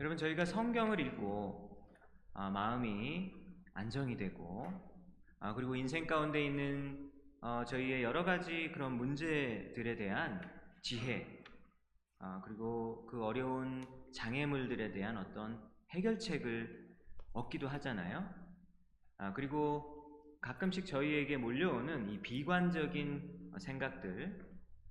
여러분 저희가 성경을 읽고 아, 마음이 안정이 되고 아, 그리고 인생 가운데 있는 어, 저희의 여러 가지 그런 문제들에 대한 지혜 아, 그리고 그 어려운 장애물들에 대한 어떤 해결책을 얻기도 하잖아요. 아, 그리고 가끔씩 저희에게 몰려오는 이 비관적인 생각들,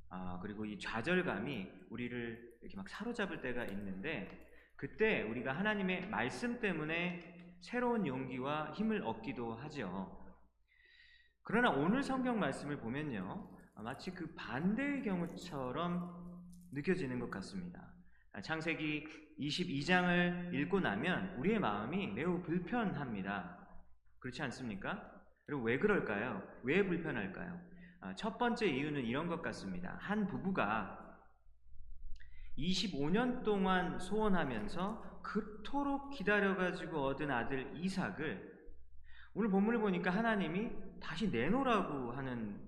아, 그리고 이 좌절감이 우리를 이렇게 막 사로잡을 때가 있는데, 그때 우리가 하나님의 말씀 때문에 새로운 용기와 힘을 얻기도 하죠. 그러나 오늘 성경 말씀을 보면요, 마치 그 반대의 경우처럼 느껴지는 것 같습니다. 창세기 22장을 읽고 나면 우리의 마음이 매우 불편합니다. 그렇지 않습니까? 그리고 왜 그럴까요? 왜 불편할까요? 첫 번째 이유는 이런 것 같습니다. 한 부부가 25년 동안 소원하면서 그토록 기다려가지고 얻은 아들 이삭을 오늘 본문을 보니까 하나님이 다시 내놓으라고 하는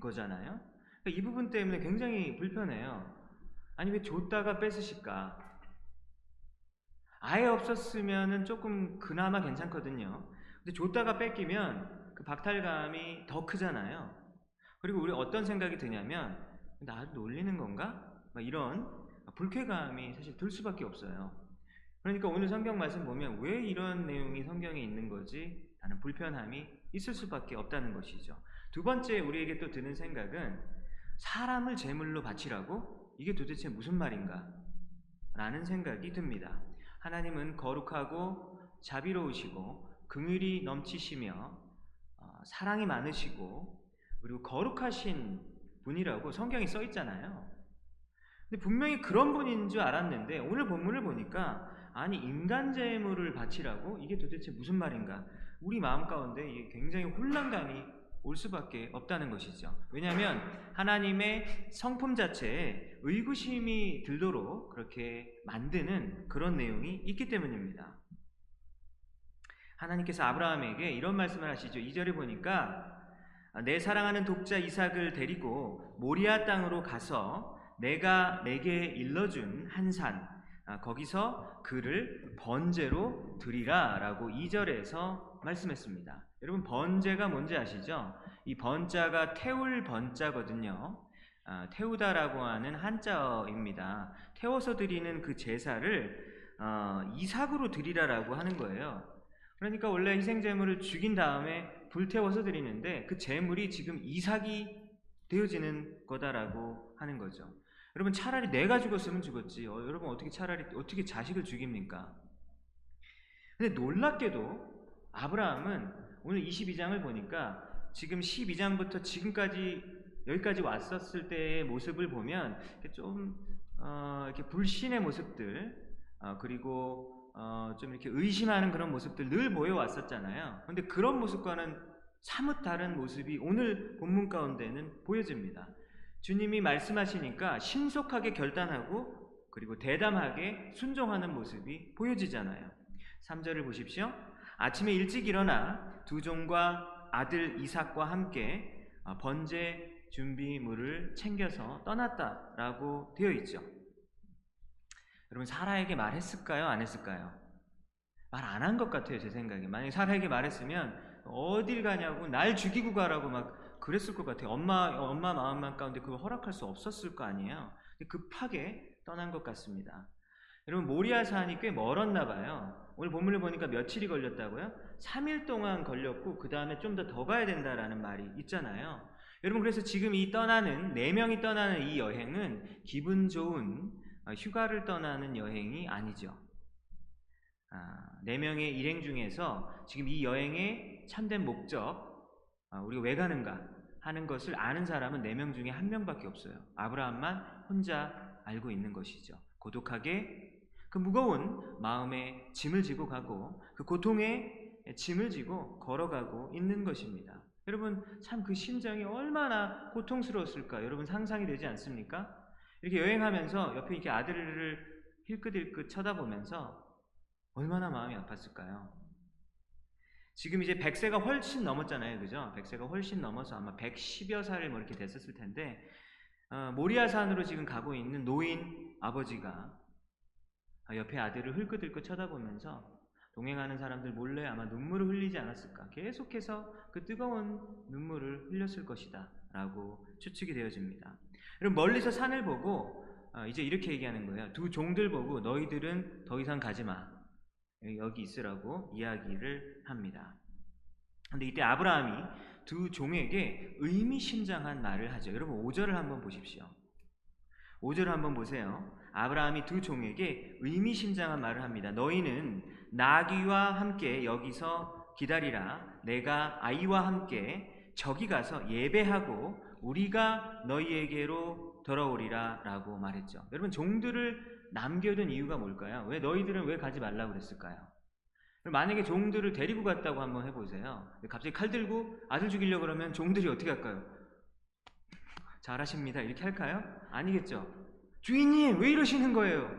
거잖아요. 그러니까 이 부분 때문에 굉장히 불편해요. 아니 왜 줬다가 뺏으실까? 아예 없었으면은 조금 그나마 괜찮거든요. 근데 줬다가 뺏기면 그 박탈감이 더 크잖아요. 그리고 우리 어떤 생각이 드냐면 나 놀리는 건가? 막 이런 불쾌감이 사실 들 수밖에 없어요. 그러니까 오늘 성경 말씀 보면 왜 이런 내용이 성경에 있는 거지? 라는 불편함이 있을 수밖에 없다는 것이죠. 두 번째 우리에게 또 드는 생각은 사람을 제물로 바치라고 이게 도대체 무슨 말인가? 라는 생각이 듭니다. 하나님은 거룩하고 자비로우시고 긍휼이 넘치시며 어, 사랑이 많으시고 그리고 거룩하신 분이라고 성경에 써 있잖아요. 근데 분명히 그런 분인 줄 알았는데 오늘 본문을 보니까 아니 인간 제물을 바치라고 이게 도대체 무슨 말인가? 우리 마음 가운데 이게 굉장히 혼란감이 올 수밖에 없다는 것이죠. 왜냐하면 하나님의 성품 자체에 의구심이 들도록 그렇게 만드는 그런 내용이 있기 때문입니다. 하나님께서 아브라함에게 이런 말씀을 하시죠. 2절에 보니까 내 사랑하는 독자 이삭을 데리고 모리아 땅으로 가서 내가 내게 일러준 한산 아, 거기서 그를 번제로 드리라 라고 2절에서 말씀했습니다. 여러분 번제가 뭔지 아시죠? 이 번자가 태울 번자거든요. 아, 태우다라고 하는 한자어입니다. 태워서 드리는 그 제사를 어, 이삭으로 드리라라고 하는 거예요. 그러니까 원래 희생제물을 죽인 다음에 불태워서 드리는데 그 제물이 지금 이삭이 되어지는 거다라고 하는 거죠. 여러분 차라리 내가 죽었으면 죽었지. 어, 여러분 어떻게 차라리 어떻게 자식을 죽입니까? 근데 놀랍게도 아브라함은 오늘 22장을 보니까 지금 12장부터 지금까지 여기까지 왔었을 때의 모습을 보면 좀 어, 이렇게 불신의 모습들 어, 그리고 어, 좀 이렇게 의심하는 그런 모습들 늘 보여 왔었잖아요. 그런데 그런 모습과는 사뭇 다른 모습이 오늘 본문 가운데는 보여집니다. 주님이 말씀하시니까 신속하게 결단하고 그리고 대담하게 순종하는 모습이 보여지잖아요. 3절을 보십시오. 아침에 일찍 일어나 두 종과 아들 이삭과 함께 번제 준비물을 챙겨서 떠났다라고 되어 있죠. 여러분 사라에게 말했을까요? 안 했을까요? 말 안 한 것 같아요, 제 생각에. 만약에 사라에게 말했으면 어딜 가냐고 날 죽이고 가라고 막 그랬을 것 같아요. 엄마 엄마 마음만 가운데 그걸 허락할 수 없었을 거 아니에요. 급하게 떠난 것 같습니다. 여러분 모리아 산이 꽤 멀었나 봐요. 오늘 본문을 보니까 며칠이 걸렸다고요? 3일 동안 걸렸고 그 다음에 좀 더 더 가야 된다라는 말이 있잖아요. 여러분 그래서 지금 이 떠나는 네 명이 떠나는 이 여행은 기분 좋은 어, 휴가를 떠나는 여행이 아니죠. 아, 네 명의 일행 중에서 지금 이 여행의 참된 목적 아, 우리가 왜 가는가 하는 것을 아는 사람은 네 명 중에 한 명밖에 없어요. 아브라함만 혼자 알고 있는 것이죠. 고독하게 그 무거운 마음에 짐을 지고 가고 그 고통에 짐을 지고 걸어가고 있는 것입니다. 여러분 참 그 심정이 얼마나 고통스러웠을까 여러분 상상이 되지 않습니까? 이렇게 여행하면서 옆에 이렇게 아들을 힐끗힐끗 쳐다보면서 얼마나 마음이 아팠을까요? 지금 이제 100세가 훨씬 넘었잖아요. 그죠? 100세가 훨씬 넘어서 아마 110여 살뭐 이렇게 됐었을 텐데 어, 모리아산으로 지금 가고 있는 노인 아버지가 아, 옆에 아들을 흘끗흘끗 쳐다보면서 동행하는 사람들 몰래 아마 눈물을 흘리지 않았을까. 계속해서 그 뜨거운 눈물을 흘렸을 것이다. 라고 추측이 되어집니다. 그럼 멀리서 산을 보고 어, 이제 이렇게 얘기하는 거예요. 두 종들 보고 너희들은 더 이상 가지 마. 여기 있으라고 이야기를 합니다. 근데 이때 아브라함이 두 종에게 의미심장한 말을 하죠. 여러분 5절을 한번 보십시오. 5절을 한번 보세요. 아브라함이 두 종에게 의미심장한 말을 합니다. 너희는 나귀와 함께 여기서 기다리라. 내가 아이와 함께 저기 가서 예배하고 우리가 너희에게로 돌아오리라 라고 말했죠. 여러분 종들을 남겨둔 이유가 뭘까요? 왜 너희들은 왜 가지 말라고 그랬을까요? 만약에 종들을 데리고 갔다고 한번 해보세요. 갑자기 칼 들고 아들 죽이려고 그러면 종들이 어떻게 할까요? 잘하십니다. 이렇게 할까요? 아니겠죠. 주인님, 왜 이러시는 거예요?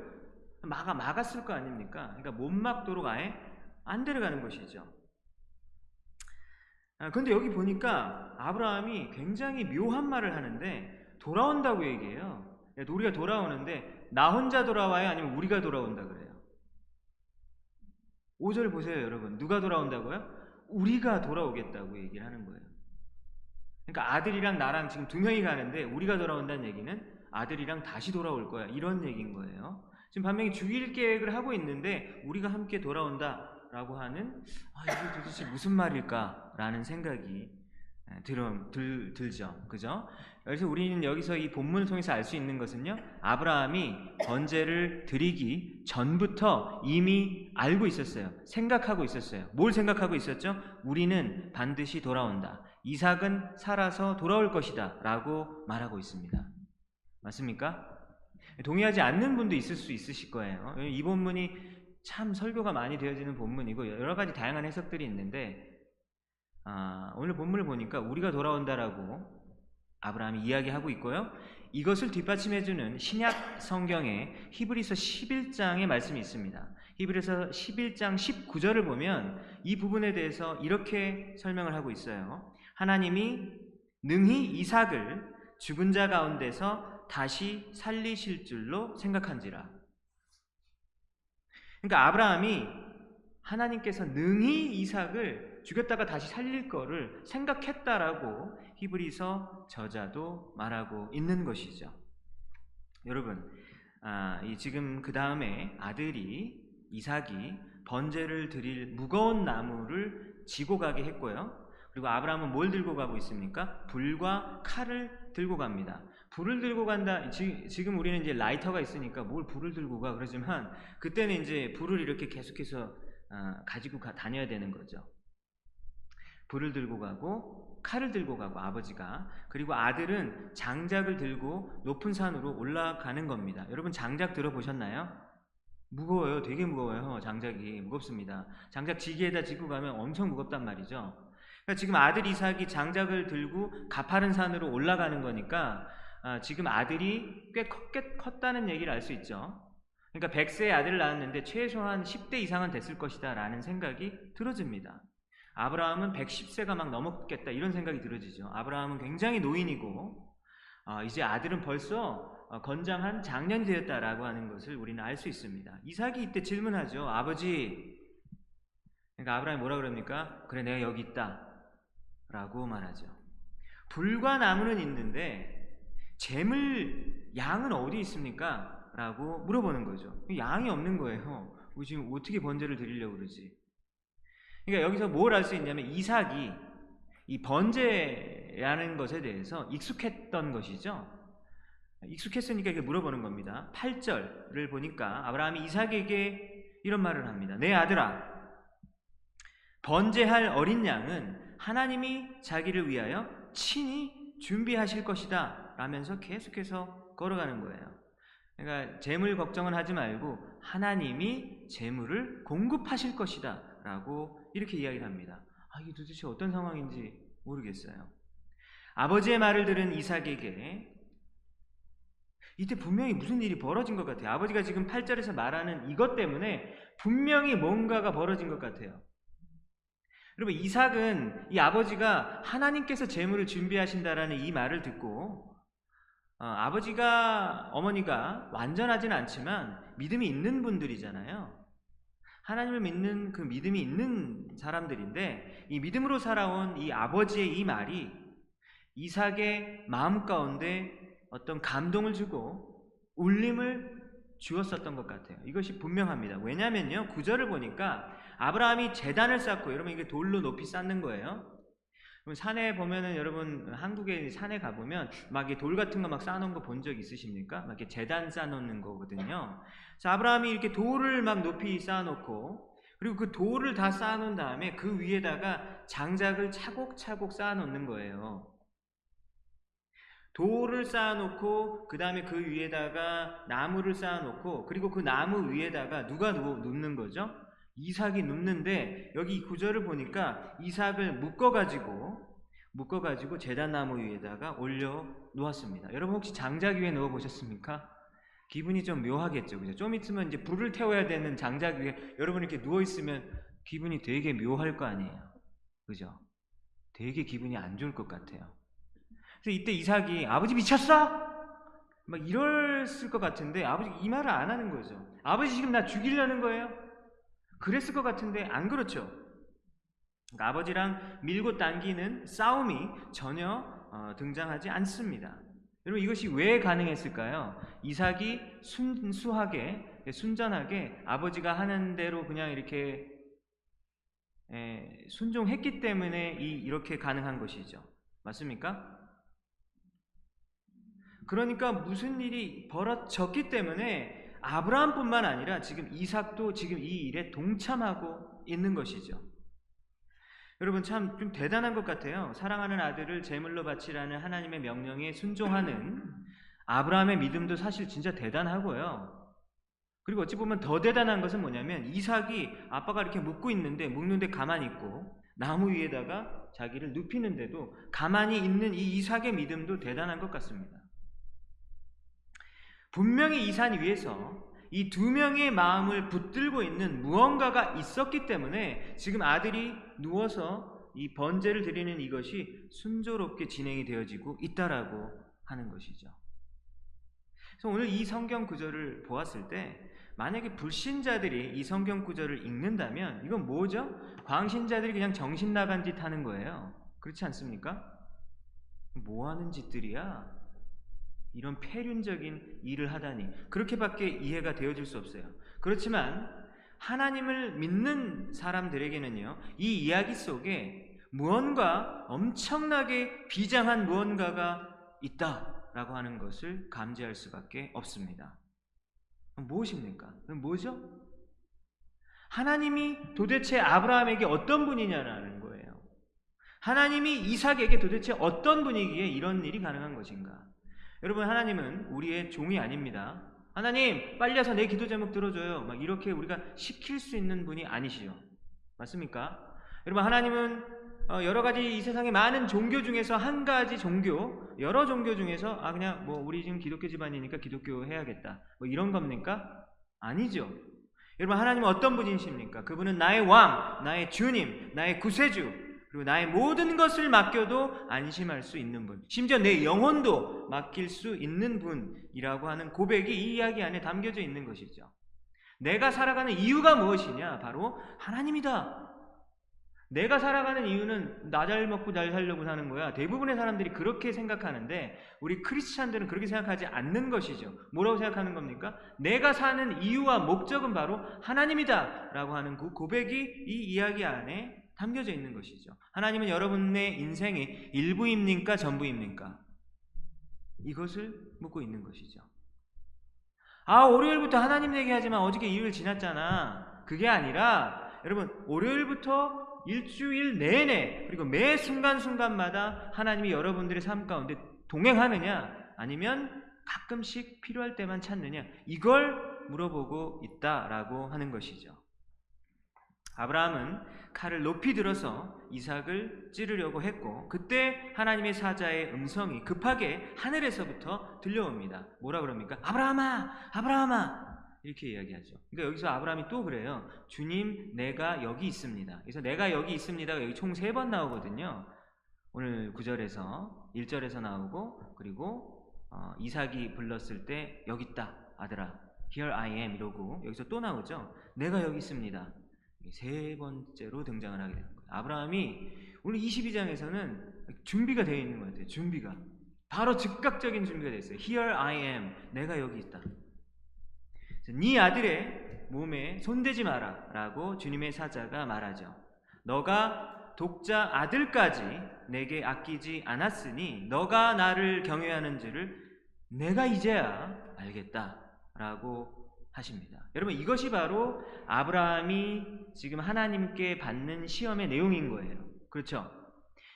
막아, 막았을 거 아닙니까? 그러니까 못 막도록 아예 안 데려가는 것이죠. 아, 근데 여기 보니까 아브라함이 굉장히 묘한 말을 하는데 돌아온다고 얘기해요. 우리가 돌아오는데 나 혼자 돌아와요? 아니면 우리가 돌아온다 그래요? 5절 보세요, 여러분. 누가 돌아온다고요? 우리가 돌아오겠다고 얘기를 하는 거예요. 그러니까 아들이랑 나랑 지금 두 명이 가는데 우리가 돌아온다는 얘기는 아들이랑 다시 돌아올 거야. 이런 얘기인 거예요. 지금 반면에 죽일 계획을 하고 있는데 우리가 함께 돌아온다 라고 하는 아, 이게 도대체 무슨 말일까라는 생각이 들, 들, 들죠. 그죠? 그래서 우리는 여기서 이 본문을 통해서 알 수 있는 것은요. 아브라함이 번제를 드리기 전부터 이미 알고 있었어요. 생각하고 있었어요. 뭘 생각하고 있었죠? 우리는 반드시 돌아온다. 이삭은 살아서 돌아올 것이다. 라고 말하고 있습니다. 맞습니까? 동의하지 않는 분도 있을 수 있으실 거예요. 이 본문이 참 설교가 많이 되어지는 본문이고 여러 가지 다양한 해석들이 있는데 아, 오늘 본문을 보니까 우리가 돌아온다라고 아브라함이 이야기하고 있고요. 이것을 뒷받침해주는 신약 성경에 히브리서 11장의 말씀이 있습니다. 히브리서 11장 19절을 보면 이 부분에 대해서 이렇게 설명을 하고 있어요. 하나님이 능히 이삭을 죽은 자 가운데서 다시 살리실 줄로 생각한지라. 그러니까 아브라함이 하나님께서 능히 이삭을 죽였다가 다시 살릴 거를 생각했다라고 히브리서 저자도 말하고 있는 것이죠. 여러분, 아, 지금 그 다음에 아들이 이삭이 번제를 드릴 무거운 나무를 지고 가게 했고요. 그리고 아브라함은 뭘 들고 가고 있습니까? 불과 칼을 들고 갑니다. 불을 들고 간다. 지금 우리는 이제 라이터가 있으니까 뭘 불을 들고 가 그러지만 그때는 이제 불을 이렇게 계속해서 아, 가지고 다녀야 되는 거죠. 불을 들고 가고 칼을 들고 가고 아버지가 그리고 아들은 장작을 들고 높은 산으로 올라가는 겁니다. 여러분 장작 들어보셨나요? 무거워요. 되게 무거워요. 장작이 무겁습니다. 장작 지기에다 짓고 가면 엄청 무겁단 말이죠. 그러니까 지금 아들 이삭이 장작을 들고 가파른 산으로 올라가는 거니까 아, 지금 아들이 꽤 컸, 컸다는 얘기를 알 수 있죠. 그러니까 100세의 아들을 낳았는데 최소한 10대 이상은 됐을 것이다 라는 생각이 들어집니다. 아브라함은 110세가 막 넘었겠다 이런 생각이 들어지죠. 아브라함은 굉장히 노인이고 어, 이제 아들은 벌써 어, 건장한 장년이 되었다라고 하는 것을 우리는 알 수 있습니다. 이삭이 이때 질문하죠. 아버지 그러니까 아브라함이 뭐라 그럽니까? 그래 내가 여기 있다 라고 말하죠. 불과 나무는 있는데 재물 양은 어디 있습니까? 라고 물어보는 거죠. 양이 없는 거예요. 지금 어떻게 번제를 드리려고 그러지? 그러니까 여기서 뭘 알 수 있냐면 이삭이 이 번제라는 것에 대해서 익숙했던 것이죠. 익숙했으니까 이렇게 물어보는 겁니다. 8절을 보니까 아브라함이 이삭에게 이런 말을 합니다. 내 아들아, 번제할 어린 양은 하나님이 자기를 위하여 친히 준비하실 것이다. 라면서 계속해서 걸어가는 거예요. 그러니까 재물 걱정은 하지 말고 하나님이 재물을 공급하실 것이다. 라고 이렇게 이야기를 합니다. 아, 이게 도대체 어떤 상황인지 모르겠어요. 아버지의 말을 들은 이삭에게 이때 분명히 무슨 일이 벌어진 것 같아요. 아버지가 지금 8절에서 말하는 이것 때문에 분명히 뭔가가 벌어진 것 같아요. 여러분, 이삭은 이 아버지가 하나님께서 재물을 준비하신다라는 이 말을 듣고 어, 아버지가 어머니가 완전하진 않지만 믿음이 있는 분들이잖아요. 하나님을 믿는 그 믿음이 있는 사람들인데 이 믿음으로 살아온 이 아버지의 이 말이 이삭의 마음 가운데 어떤 감동을 주고 울림을 주었었던 것 같아요. 이것이 분명합니다. 왜냐면요. 구절을 보니까 아브라함이 재단을 쌓고 여러분 이게 돌로 높이 쌓는 거예요. 산에 보면은 여러분 한국에 산에 가보면 막돌 같은 거 막 쌓아놓은 거 본 적 있으십니까? 막 이렇게 재단 쌓아놓는 거거든요. 자, 아브라함이 이렇게 돌을 막 높이 쌓아놓고 그리고 그 돌을 다 쌓아놓은 다음에 그 위에다가 장작을 차곡차곡 쌓아놓는 거예요. 돌을 쌓아놓고 그 다음에 그 위에다가 나무를 쌓아놓고 그리고 그 나무 위에다가 누가 눕는 거죠? 이삭이 눕는데 여기 구절을 보니까 이삭을 묶어가지고 묶어가지고 재단나무 위에다가 올려 놓았습니다. 여러분 혹시 장작 위에 누워 보셨습니까? 기분이 좀 묘하겠죠, 그죠? 좀 있으면 이제 불을 태워야 되는 장작 위에 여러분 이렇게 누워 있으면 기분이 되게 묘할 거 아니에요, 그죠? 되게 기분이 안 좋을 것 같아요. 그래서 이때 이삭이 아버지 미쳤어? 막 이랬을 것 같은데 아버지 이 말을 안 하는 거죠. 아버지 지금 나 죽이려는 거예요? 그랬을 것 같은데 안 그렇죠. 그러니까 아버지랑 밀고 당기는 싸움이 전혀 어, 등장하지 않습니다. 여러분 이것이 왜 가능했을까요? 이삭이 순수하게 순전하게 아버지가 하는 대로 그냥 이렇게 에, 순종했기 때문에 이, 이렇게 가능한 것이죠. 맞습니까? 그러니까 무슨 일이 벌어졌기 때문에 아브라함뿐만 아니라 지금 이삭도 지금 이 일에 동참하고 있는 것이죠. 여러분 참 좀 대단한 것 같아요. 사랑하는 아들을 제물로 바치라는 하나님의 명령에 순종하는 아브라함의 믿음도 사실 진짜 대단하고요. 그리고 어찌 보면 더 대단한 것은 뭐냐면 이삭이 아빠가 이렇게 묵고 있는데 묵는데 가만히 있고 나무 위에다가 자기를 눕히는데도 가만히 있는 이 이삭의 믿음도 대단한 것 같습니다. 분명히 이 산 위에서 이 두 명의 마음을 붙들고 있는 무언가가 있었기 때문에 지금 아들이 누워서 이 번제를 드리는 이것이 순조롭게 진행이 되어지고 있다라고 하는 것이죠. 그래서 오늘 이 성경 구절을 보았을 때 만약에 불신자들이 이 성경 구절을 읽는다면 이건 뭐죠? 광신자들이 그냥 정신 나간 짓 하는 거예요. 그렇지 않습니까? 뭐 하는 짓들이야? 이런 폐륜적인 일을 하다니 그렇게밖에 이해가 되어질 수 없어요. 그렇지만 하나님을 믿는 사람들에게는요, 이 이야기 속에 무언가 엄청나게 비장한 무언가가 있다라고 하는 것을 감지할 수밖에 없습니다. 무엇입니까? 뭐죠? 하나님이 도대체 아브라함에게 어떤 분이냐라는 거예요. 하나님이 이삭에게 도대체 어떤 분이기에 이런 일이 가능한 것인가? 여러분 하나님은 우리의 종이 아닙니다. 하나님 빨리 와서 내 기도 제목 들어줘요. 막 이렇게 우리가 시킬 수 있는 분이 아니시죠. 맞습니까? 여러분 하나님은 어, 여러 가지 이 세상의 많은 종교 중에서 한 가지 종교, 여러 종교 중에서 아 그냥 뭐 우리 지금 기독교 집안이니까 기독교 해야겠다. 뭐 이런 겁니까? 아니죠. 여러분 하나님은 어떤 분이십니까? 그분은 나의 왕, 나의 주님, 나의 구세주, 그리고 나의 모든 것을 맡겨도 안심할 수 있는 분. 심지어 내 영혼도 맡길 수 있는 분이라고 하는 고백이 이 이야기 안에 담겨져 있는 것이죠. 내가 살아가는 이유가 무엇이냐? 바로 하나님이다. 내가 살아가는 이유는 나 잘 먹고 잘 살려고 사는 거야. 대부분의 사람들이 그렇게 생각하는데 우리 크리스찬들은 그렇게 생각하지 않는 것이죠. 뭐라고 생각하는 겁니까? 내가 사는 이유와 목적은 바로 하나님이다. 라고 하는 그 고백이 이 이야기 안에 담겨져 있는 것이죠. 하나님은 여러분의 인생의 일부입니까? 전부입니까? 이것을 묻고 있는 것이죠. 아, 월요일부터 하나님 얘기하지만 어저께 일요일 지났잖아. 그게 아니라 여러분, 월요일부터 일주일 내내 그리고 매 순간순간마다 하나님이 여러분들의 삶 가운데 동행하느냐 아니면 가끔씩 필요할 때만 찾느냐 이걸 물어보고 있다라고 하는 것이죠. 아브라함은 칼을 높이 들어서 이삭을 찌르려고 했고 그때 하나님의 사자의 음성이 급하게 하늘에서부터 들려옵니다. 뭐라 그럽니까? 아브라함아, 아브라함아 이렇게 이야기하죠. 그러니까 여기서 아브라함이 또 그래요. 주님, 내가 여기 있습니다. 그래서 내가 여기 있습니다가 여기 총 세 번 나오거든요. 오늘 9절에서 1절에서 나오고 그리고 어, 이삭이 불렀을 때 여기 있다 아들아 Here I am 이러고 여기서 또 나오죠. 내가 여기 있습니다. 세 번째로 등장을 하게 되는 거예요. 아브라함이 오늘 22장에서는 준비가 되어 있는 것 같아요. 준비가 바로 즉각적인 준비가 되어 있어요. Here I am 내가 여기 있다. 네 아들의 몸에 손대지 마라 라고 주님의 사자가 말하죠. 너가 독자 아들까지 내게 아끼지 않았으니 너가 나를 경외하는 줄을 내가 이제야 알겠다 라고 하십니다. 여러분 이것이 바로 아브라함이 지금 하나님께 받는 시험의 내용인 거예요. 그렇죠?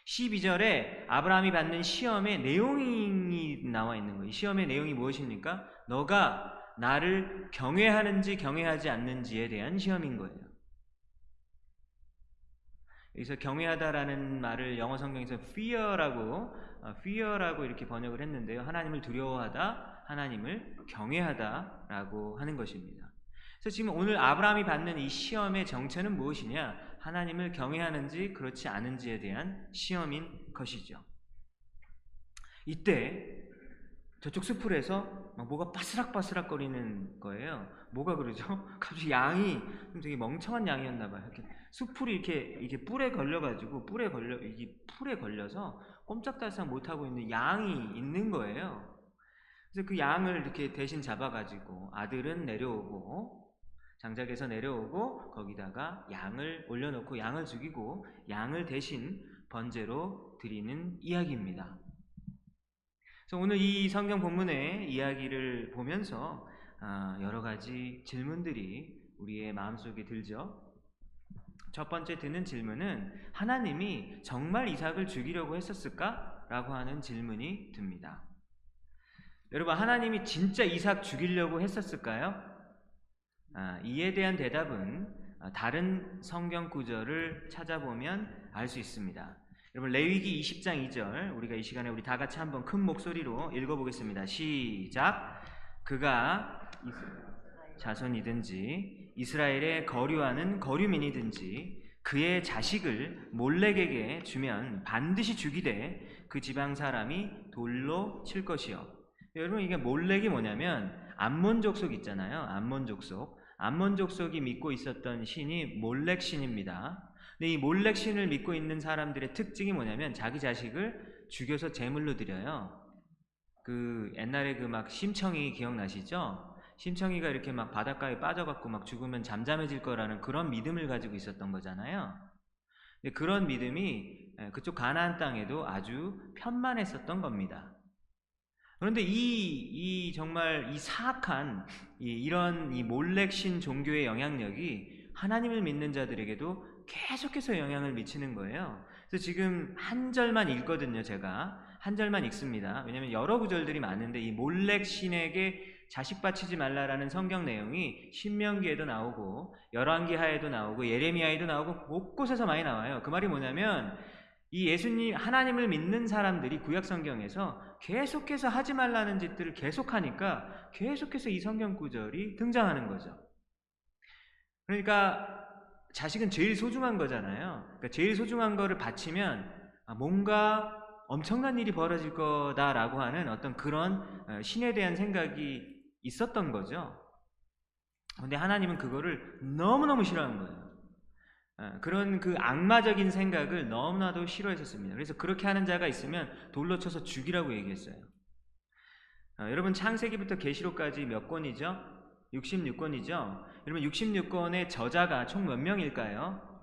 12절에 아브라함이 받는 시험의 내용이 나와 있는 거예요. 시험의 내용이 무엇입니까? 너가 나를 경외하는지 경외하지 않는지에 대한 시험인 거예요. 여기서 경외하다라는 말을 영어 성경에서 fear라고 어, fear라고 이렇게 번역을 했는데요. 하나님을 두려워하다, 하나님을 경외하다라고 하는 것입니다. 그래서 지금 오늘 아브라함이 받는 이 시험의 정체는 무엇이냐? 하나님을 경외하는지 그렇지 않은지에 대한 시험인 것이죠. 이때 저쪽 숲풀에서 뭐가 바스락바스락 거리는 거예요. 뭐가 그러죠? 갑자기 양이 좀 되게 멍청한 양이었나 봐요. 이렇게 숲풀이 이렇게 이게 뿔에 걸려가지고 뿔에 걸려 이게 풀에 걸려서 꼼짝달싹 못 하고 있는 양이 있는 거예요. 그래서 그 양을 이렇게 대신 잡아가지고 아들은 내려오고 장작에서 내려오고 거기다가 양을 올려놓고 양을 죽이고 양을 대신 번제로 드리는 이야기입니다. 그래서 오늘 이 성경 본문의 이야기를 보면서 아, 여러 가지 질문들이 우리의 마음속에 들죠. 첫 번째 드는 질문은 하나님이 정말 이삭을 죽이려고 했었을까? 라고 하는 질문이 듭니다. 여러분, 하나님이 진짜 이삭 죽이려고 했었을까요? 아, 이에 대한 대답은 아, 다른 성경 구절을 찾아보면 알 수 있습니다. 여러분 레위기 20장 2절 우리가 이 시간에 우리 다 같이 한번 큰 목소리로 읽어보겠습니다. 시작. 그가 자손이든지 이스라엘의 거류하는 거류민이든지 그의 자식을 몰렉에게 주면 반드시 죽이되 그 지방 사람이 돌로 칠 것이요. 여러분 이게 몰렉이 뭐냐면 암몬 족속 있잖아요. 암몬 족속. 암몬 족속이 믿고 있었던 신이 몰렉 신입니다. 근데 이 몰렉 신을 믿고 있는 사람들의 특징이 뭐냐면 자기 자식을 죽여서 제물로 드려요. 그 옛날에 그 막 심청이 기억나시죠? 심청이가 이렇게 막 바닷가에 빠져갖고 막 죽으면 잠잠해질 거라는 그런 믿음을 가지고 있었던 거잖아요. 그런 믿음이 그쪽 가나안 땅에도 아주 편만했었던 겁니다. 그런데 이, 이 정말 이 사악한 이, 이런 이 몰렉신 종교의 영향력이 하나님을 믿는 자들에게도 계속해서 영향을 미치는 거예요. 그래서 지금 한 절만 읽거든요, 제가. 한 절만 읽습니다. 왜냐하면 여러 구절들이 많은데 이 몰렉 신에게 자식 바치지 말라라는 성경 내용이 신명기에도 나오고 열왕기하에도 나오고 예레미야에도 나오고 곳곳에서 많이 나와요. 그 말이 뭐냐면 이 예수님 하나님을 믿는 사람들이 구약 성경에서 계속해서 하지 말라는 짓들을 계속하니까 계속해서 이 성경 구절이 등장하는 거죠. 그러니까 자식은 제일 소중한 거잖아요. 그러니까 제일 소중한 거를 바치면 아, 뭔가 엄청난 일이 벌어질 거다라고 하는 어떤 그런 어, 신에 대한 생각이 있었던 거죠. 근데 하나님은 그거를 너무너무 싫어하는 거예요. 어, 그런 그 악마적인 생각을 너무나도 싫어했었습니다. 그래서 그렇게 하는 자가 있으면 돌로 쳐서 죽이라고 얘기했어요. 어, 여러분 창세기부터 계시록까지 몇 권이죠? 66권이죠? 여러분 66권의 저자가 총 몇 명일까요?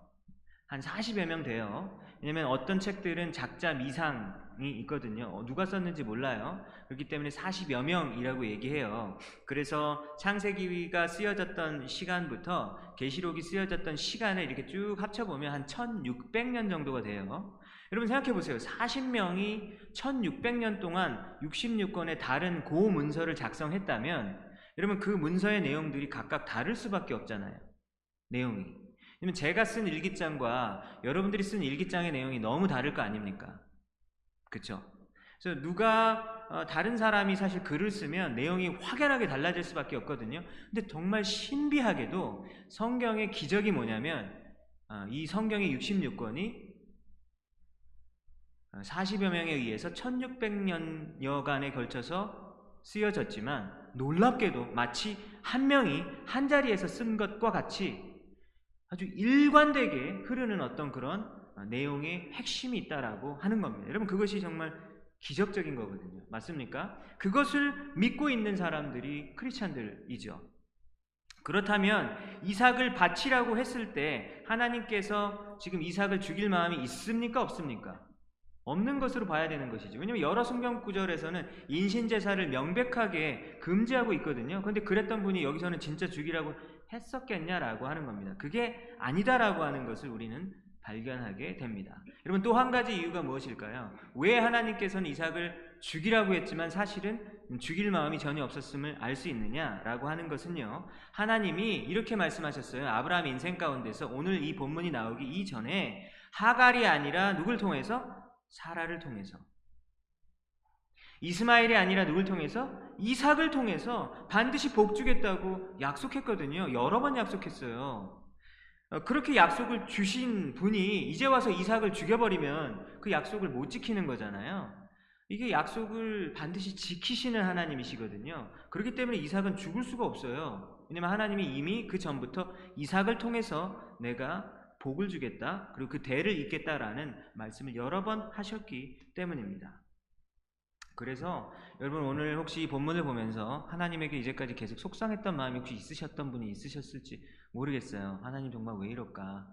한 40여 명 돼요. 왜냐면 어떤 책들은 작자 미상이 있거든요. 어, 누가 썼는지 몰라요. 그렇기 때문에 40여 명이라고 얘기해요. 그래서 창세기가 쓰여졌던 시간부터 계시록이 쓰여졌던 시간을 이렇게 쭉 합쳐보면 한 1600년 정도가 돼요. 여러분 생각해 보세요. 40명이 1600년 동안 66권의 다른 고 문서를 작성했다면 여러분 그 문서의 내용들이 각각 다를 수밖에 없잖아요. 내용이. 제가 쓴 일기장과 여러분들이 쓴 일기장의 내용이 너무 다를 거 아닙니까? 그렇죠? 그래서 누가 어, 다른 사람이 사실 글을 쓰면 내용이 확연하게 달라질 수밖에 없거든요. 근데 정말 신비하게도 성경의 기적이 뭐냐면 어, 이 성경의 66권이 40여 명에 의해서 1600년여간에 걸쳐서 쓰여졌지만 놀랍게도 마치 한 명이 한 자리에서 쓴 것과 같이 아주 일관되게 흐르는 어떤 그런 내용의 핵심이 있다라고 하는 겁니다. 여러분 그것이 정말 기적적인 거거든요. 맞습니까? 그것을 믿고 있는 사람들이 크리스찬들이죠. 그렇다면 이삭을 바치라고 했을 때 하나님께서 지금 이삭을 죽일 마음이 있습니까? 없습니까? 없는 것으로 봐야 되는 것이죠. 왜냐하면 여러 성경 구절에서는 인신 제사를 명백하게 금지하고 있거든요. 그런데 그랬던 분이 여기서는 진짜 죽이라고 했었겠냐라고 하는 겁니다. 그게 아니다라고 하는 것을 우리는 발견하게 됩니다. 여러분 또 한 가지 이유가 무엇일까요? 왜 하나님께서는 이삭을 죽이라고 했지만 사실은 죽일 마음이 전혀 없었음을 알 수 있느냐라고 하는 것은요. 하나님이 이렇게 말씀하셨어요. 아브라함 인생 가운데서 오늘 이 본문이 나오기 이전에 하갈이 아니라 누굴 통해서 사라를 통해서 이스마엘이 아니라 누굴 통해서 이삭을 통해서 반드시 복 주겠다고 약속했거든요. 여러 번 약속했어요. 어, 그렇게 약속을 주신 분이 이제 와서 이삭을 죽여버리면 그 약속을 못 지키는 거잖아요. 이게 약속을 반드시 지키시는 하나님이시거든요. 그렇기 때문에 이삭은 죽을 수가 없어요. 왜냐면 하나님이 이미 그 전부터 이삭을 통해서 내가 복을 주겠다. 그리고 그 대를 잇겠다라는 말씀을 여러 번 하셨기 때문입니다. 그래서 여러분 오늘 혹시 본문을 보면서 하나님에게 이제까지 계속 속상했던 마음이 혹시 있으셨던 분이 있으셨을지 모르겠어요. 하나님 정말 왜 이럴까?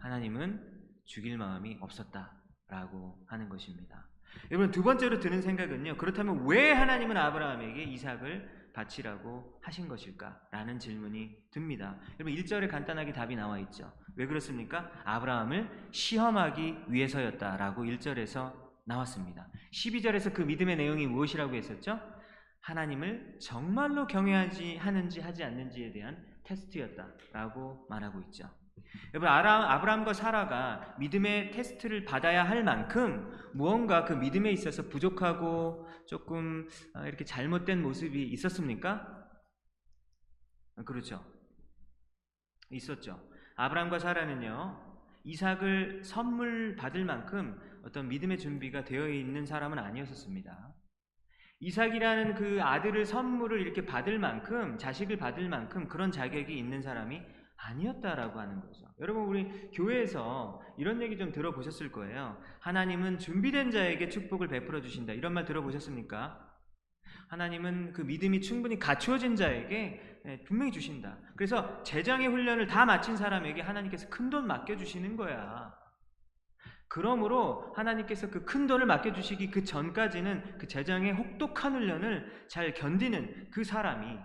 하나님은 죽일 마음이 없었다라고 하는 것입니다. 여러분 두 번째로 드는 생각은요. 그렇다면 왜 하나님은 아브라함에게 이삭을 바치라고 하신 것일까라는 질문이 듭니다. 여러분 1절에 간단하게 답이 나와 있죠. 왜 그렇습니까? 아브라함을 시험하기 위해서였다라고 1절에서 나왔습니다. 12절에서 그 믿음의 내용이 무엇이라고 했었죠? 하나님을 정말로 경외하지 하는지 하지 않는지에 대한 테스트였다라고 말하고 있죠. 여러분 아브라함과 사라가 믿음의 테스트를 받아야 할 만큼 무언가 그 믿음에 있어서 부족하고 조금 아, 이렇게 잘못된 모습이 있었습니까? 그렇죠. 있었죠. 아브라함과 사라는요. 이삭을 선물 받을 만큼 어떤 믿음의 준비가 되어 있는 사람은 아니었었습니다. 이삭이라는 그 아들을 선물을 이렇게 받을 만큼 자식을 받을 만큼 그런 자격이 있는 사람이 아니었다라고 하는 거죠. 여러분 우리 교회에서 이런 얘기 좀 들어보셨을 거예요. 하나님은 준비된 자에게 축복을 베풀어 주신다. 이런 말 들어보셨습니까? 하나님은 그 믿음이 충분히 갖추어진 자에게 예, 분명히 주신다. 그래서 재정의 훈련을 다 마친 사람에게 하나님께서 큰 돈 맡겨 주시는 거야. 그러므로 하나님께서 그 큰 돈을 맡겨주시기 그 전까지는 그 재정의 혹독한 훈련을 잘 견디는 그 사람이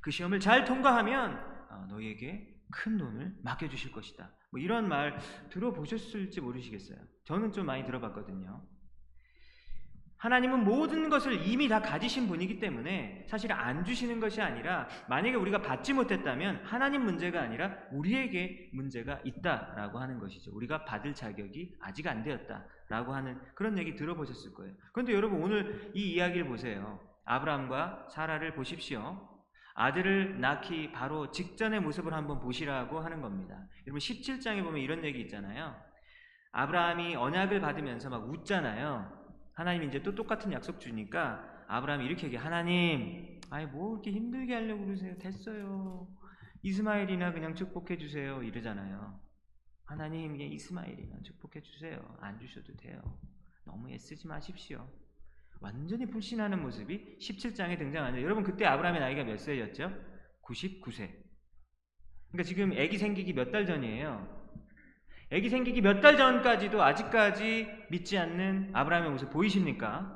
그 시험을 잘 통과하면 어, 너희에게 큰 돈을 맡겨주실 것이다. 뭐 이런 말 들어보셨을지 모르시겠어요. 저는 좀 많이 들어봤거든요. 하나님은 모든 것을 이미 다 가지신 분이기 때문에 사실 안 주시는 것이 아니라 만약에 우리가 받지 못했다면 하나님 문제가 아니라 우리에게 문제가 있다라고 하는 것이죠. 우리가 받을 자격이 아직 안 되었다라고 하는 그런 얘기 들어보셨을 거예요. 그런데 여러분 오늘 이 이야기를 보세요. 아브라함과 사라를 보십시오. 아들을 낳기 바로 직전의 모습을 한번 보시라고 하는 겁니다. 여러분 17장에 보면 이런 얘기 있잖아요. 아브라함이 언약을 받으면서 막 웃잖아요. 하나님이 이제 또 똑같은 약속 주니까 아브라함이 이렇게 얘기해. 하나님, 아이 뭐 이렇게 힘들게 하려고 그러세요. 됐어요. 이스마엘이나 그냥 축복해 주세요. 이러잖아요. 하나님, 그냥 이스마엘이나 축복해 주세요. 안 주셔도 돼요. 너무 애쓰지 마십시오. 완전히 불신하는 모습이 17장에 등장하는데 여러분 그때 아브라함의 나이가 몇 세였죠? 99세. 그러니까 지금 아기 생기기 몇 달 전이에요. 아기 생기기 몇 달 전까지도 아직까지 믿지 않는 아브라함의 모습 보이십니까?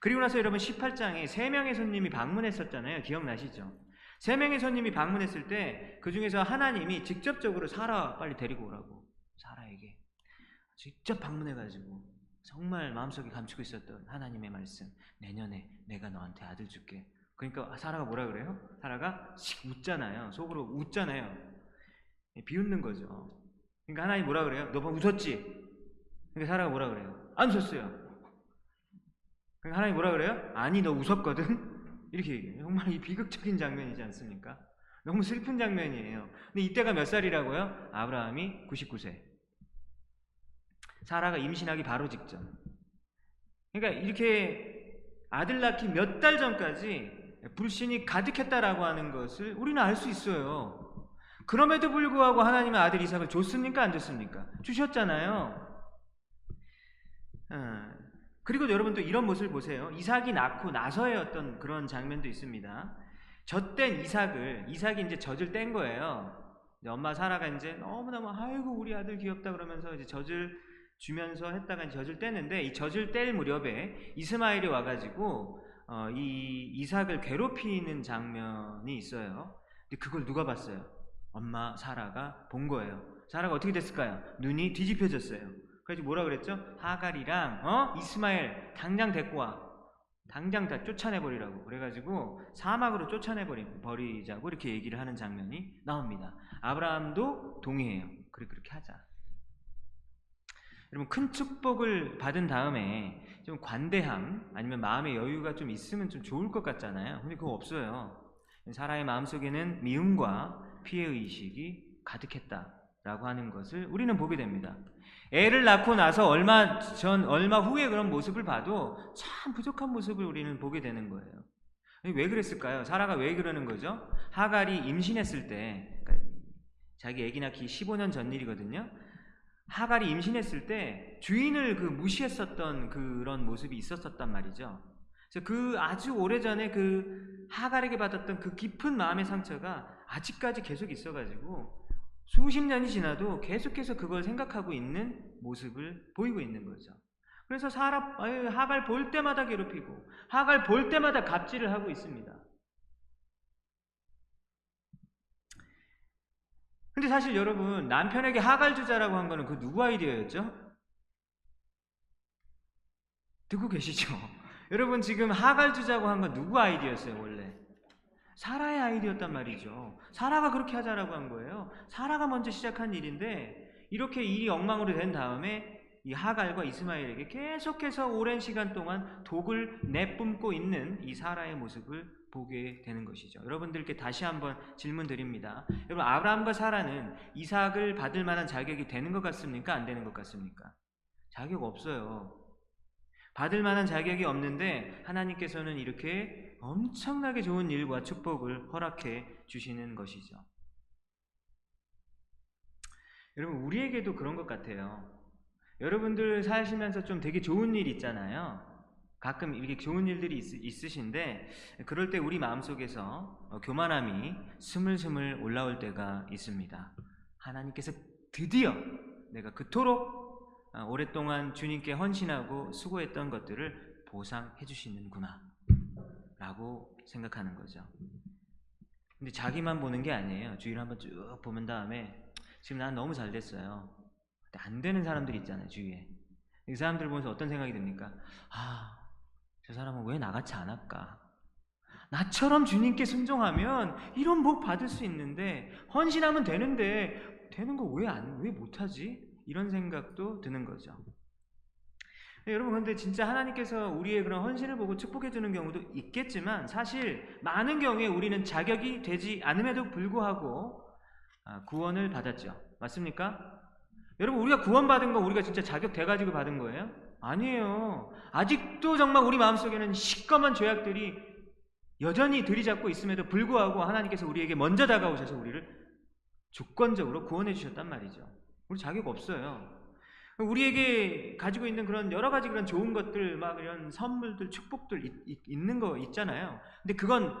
그리고 나서 여러분 18장에 세 명의 손님이 방문했었잖아요. 기억나시죠? 세 명의 손님이 방문했을 때 그 중에서 하나님이 직접적으로 사라 빨리 데리고 오라고 사라에게 직접 방문해가지고 정말 마음속에 감추고 있었던 하나님의 말씀. 내년에 내가 너한테 아들 줄게. 그러니까 사라가 뭐라 그래요? 사라가 씩 웃잖아요. 속으로 웃잖아요. 비웃는 거죠. 그러니까 하나님 뭐라 그래요? 너 웃었지? 그러니까 사라가 뭐라 그래요? 안 웃었어요. 그러니까 하나님 뭐라 그래요? 아니 너 웃었거든? 이렇게 얘기해요. 정말 이 비극적인 장면이지 않습니까? 너무 슬픈 장면이에요. 근데 이때가 몇 살이라고요? 아브라함이 99세. 사라가 임신하기 바로 직전. 그러니까 이렇게 아들 낳기 몇 달 전까지 불신이 가득했다라고 하는 것을 우리는 알 수 있어요. 그럼에도 불구하고 하나님의 아들 이삭을 줬습니까? 안 줬습니까? 주셨잖아요. 아, 그리고 여러분 또 이런 모습을 보세요. 이삭이 낳고 나서의 어떤 그런 장면도 있습니다. 젖된 이삭을 이삭이 이제 젖을 뗀 거예요. 엄마 사라가 이제 너무너무 아이고 우리 아들 귀엽다 그러면서 이제 젖을 주면서 했다가 이제 젖을 떼는데 이 젖을 뗄 무렵에 이스마엘이 와가지고 어, 이 이삭을 괴롭히는 장면이 있어요. 근데 그걸 누가 봤어요? 엄마 사라가 본 거예요. 사라가 어떻게 됐을까요? 눈이 뒤집혀졌어요. 그래서 뭐라 그랬죠? 하갈이랑 어 이스마엘 당장 데리고 와. 당장 다 쫓아내 버리라고. 그래가지고 사막으로 쫓아내 버리자고 이렇게 얘기를 하는 장면이 나옵니다. 아브라함도 동의해요. 그래 그렇게 하자. 여러분 큰 축복을 받은 다음에 좀 관대함 아니면 마음의 여유가 좀 있으면 좀 좋을 것 같잖아요. 근데 그거 없어요. 사라의 마음 속에는 미움과 피해 의식이 가득했다라고 하는 것을 우리는 보게 됩니다. 애를 낳고 나서 얼마 전 얼마 후에 그런 모습을 봐도 참 부족한 모습을 우리는 보게 되는 거예요. 왜 그랬을까요? 사라가 왜 그러는 거죠? 하갈이 임신했을 때 그러니까 자기 아기 낳기 15년 전 일이거든요. 하갈이 임신했을 때 주인을 그 무시했었던 그런 모습이 있었었단 말이죠. 그래서 그 아주 오래전에 그 하갈에게 받았던 그 깊은 마음의 상처가 아직까지 계속 있어가지고 수십 년이 지나도 계속해서 그걸 생각하고 있는 모습을 보이고 있는 거죠. 그래서 사람 하갈 볼 때마다 괴롭히고 하갈 볼 때마다 갑질을 하고 있습니다. 근데 사실 여러분 남편에게 하갈 주자라고 한 거는 그 누구 아이디어였죠? 듣고 계시죠? 여러분 지금 하갈 주자고 한 건 누구 아이디어였어요 원래? 사라의 아이디어였단 말이죠. 사라가 그렇게 하자라고 한 거예요. 사라가 먼저 시작한 일인데 이렇게 일이 엉망으로 된 다음에 이 하갈과 이스마엘에게 계속해서 오랜 시간 동안 독을 내뿜고 있는 이 사라의 모습을 보게 되는 것이죠. 여러분들께 다시 한번 질문 드립니다. 여러분 아브라함과 사라는 이삭을 받을 만한 자격이 되는 것 같습니까? 안 되는 것 같습니까? 자격 없어요. 받을 만한 자격이 없는데 하나님께서는 이렇게 엄청나게 좋은 일과 축복을 허락해 주시는 것이죠. 여러분 우리에게도 그런 것 같아요. 여러분들 사시면서 좀 되게 좋은 일 있잖아요. 가끔 이렇게 좋은 일들이 있, 으신데 그럴 때 우리 마음속에서 어, 교만함이 스물스물 올라올 때가 있습니다. 하나님께서 드디어 내가 그토록 어, 오랫동안 주님께 헌신하고 수고했던 것들을 보상해 주시는구나 라고 생각하는 거죠. 근데 자기만 보는 게 아니에요. 주위를 한번 쭉 보면 다음에 지금 난 너무 잘 됐어요. 안 되는 사람들이 있잖아요, 주위에. 이 사람들 보면서 어떤 생각이 듭니까? 아, 저 사람은 왜 나같이 안 할까? 나처럼 주님께 순종하면 이런 복 받을 수 있는데 헌신하면 되는데 되는 거 왜 안 왜 못하지? 이런 생각도 드는 거죠. 네, 여러분 근데 진짜 하나님께서 우리의 그런 헌신을 보고 축복해 주는 경우도 있겠지만 사실 많은 경우에 우리는 자격이 되지 않음에도 불구하고 아, 구원을 받았죠. 맞습니까? 여러분 우리가 구원받은 건 우리가 진짜 자격 돼 가지고 받은 거예요? 아니에요. 아직도 정말 우리 마음속에는 시꺼먼 죄악들이 여전히 들이잡고 있음에도 불구하고 하나님께서 우리에게 먼저 다가오셔서 우리를 조건적으로 구원해 주셨단 말이죠. 우리 자격 없어요. 우리에게 가지고 있는 그런 여러 가지 그런 좋은 것들, 막 이런 선물들, 축복들 있, 있는 거 있잖아요. 근데 그건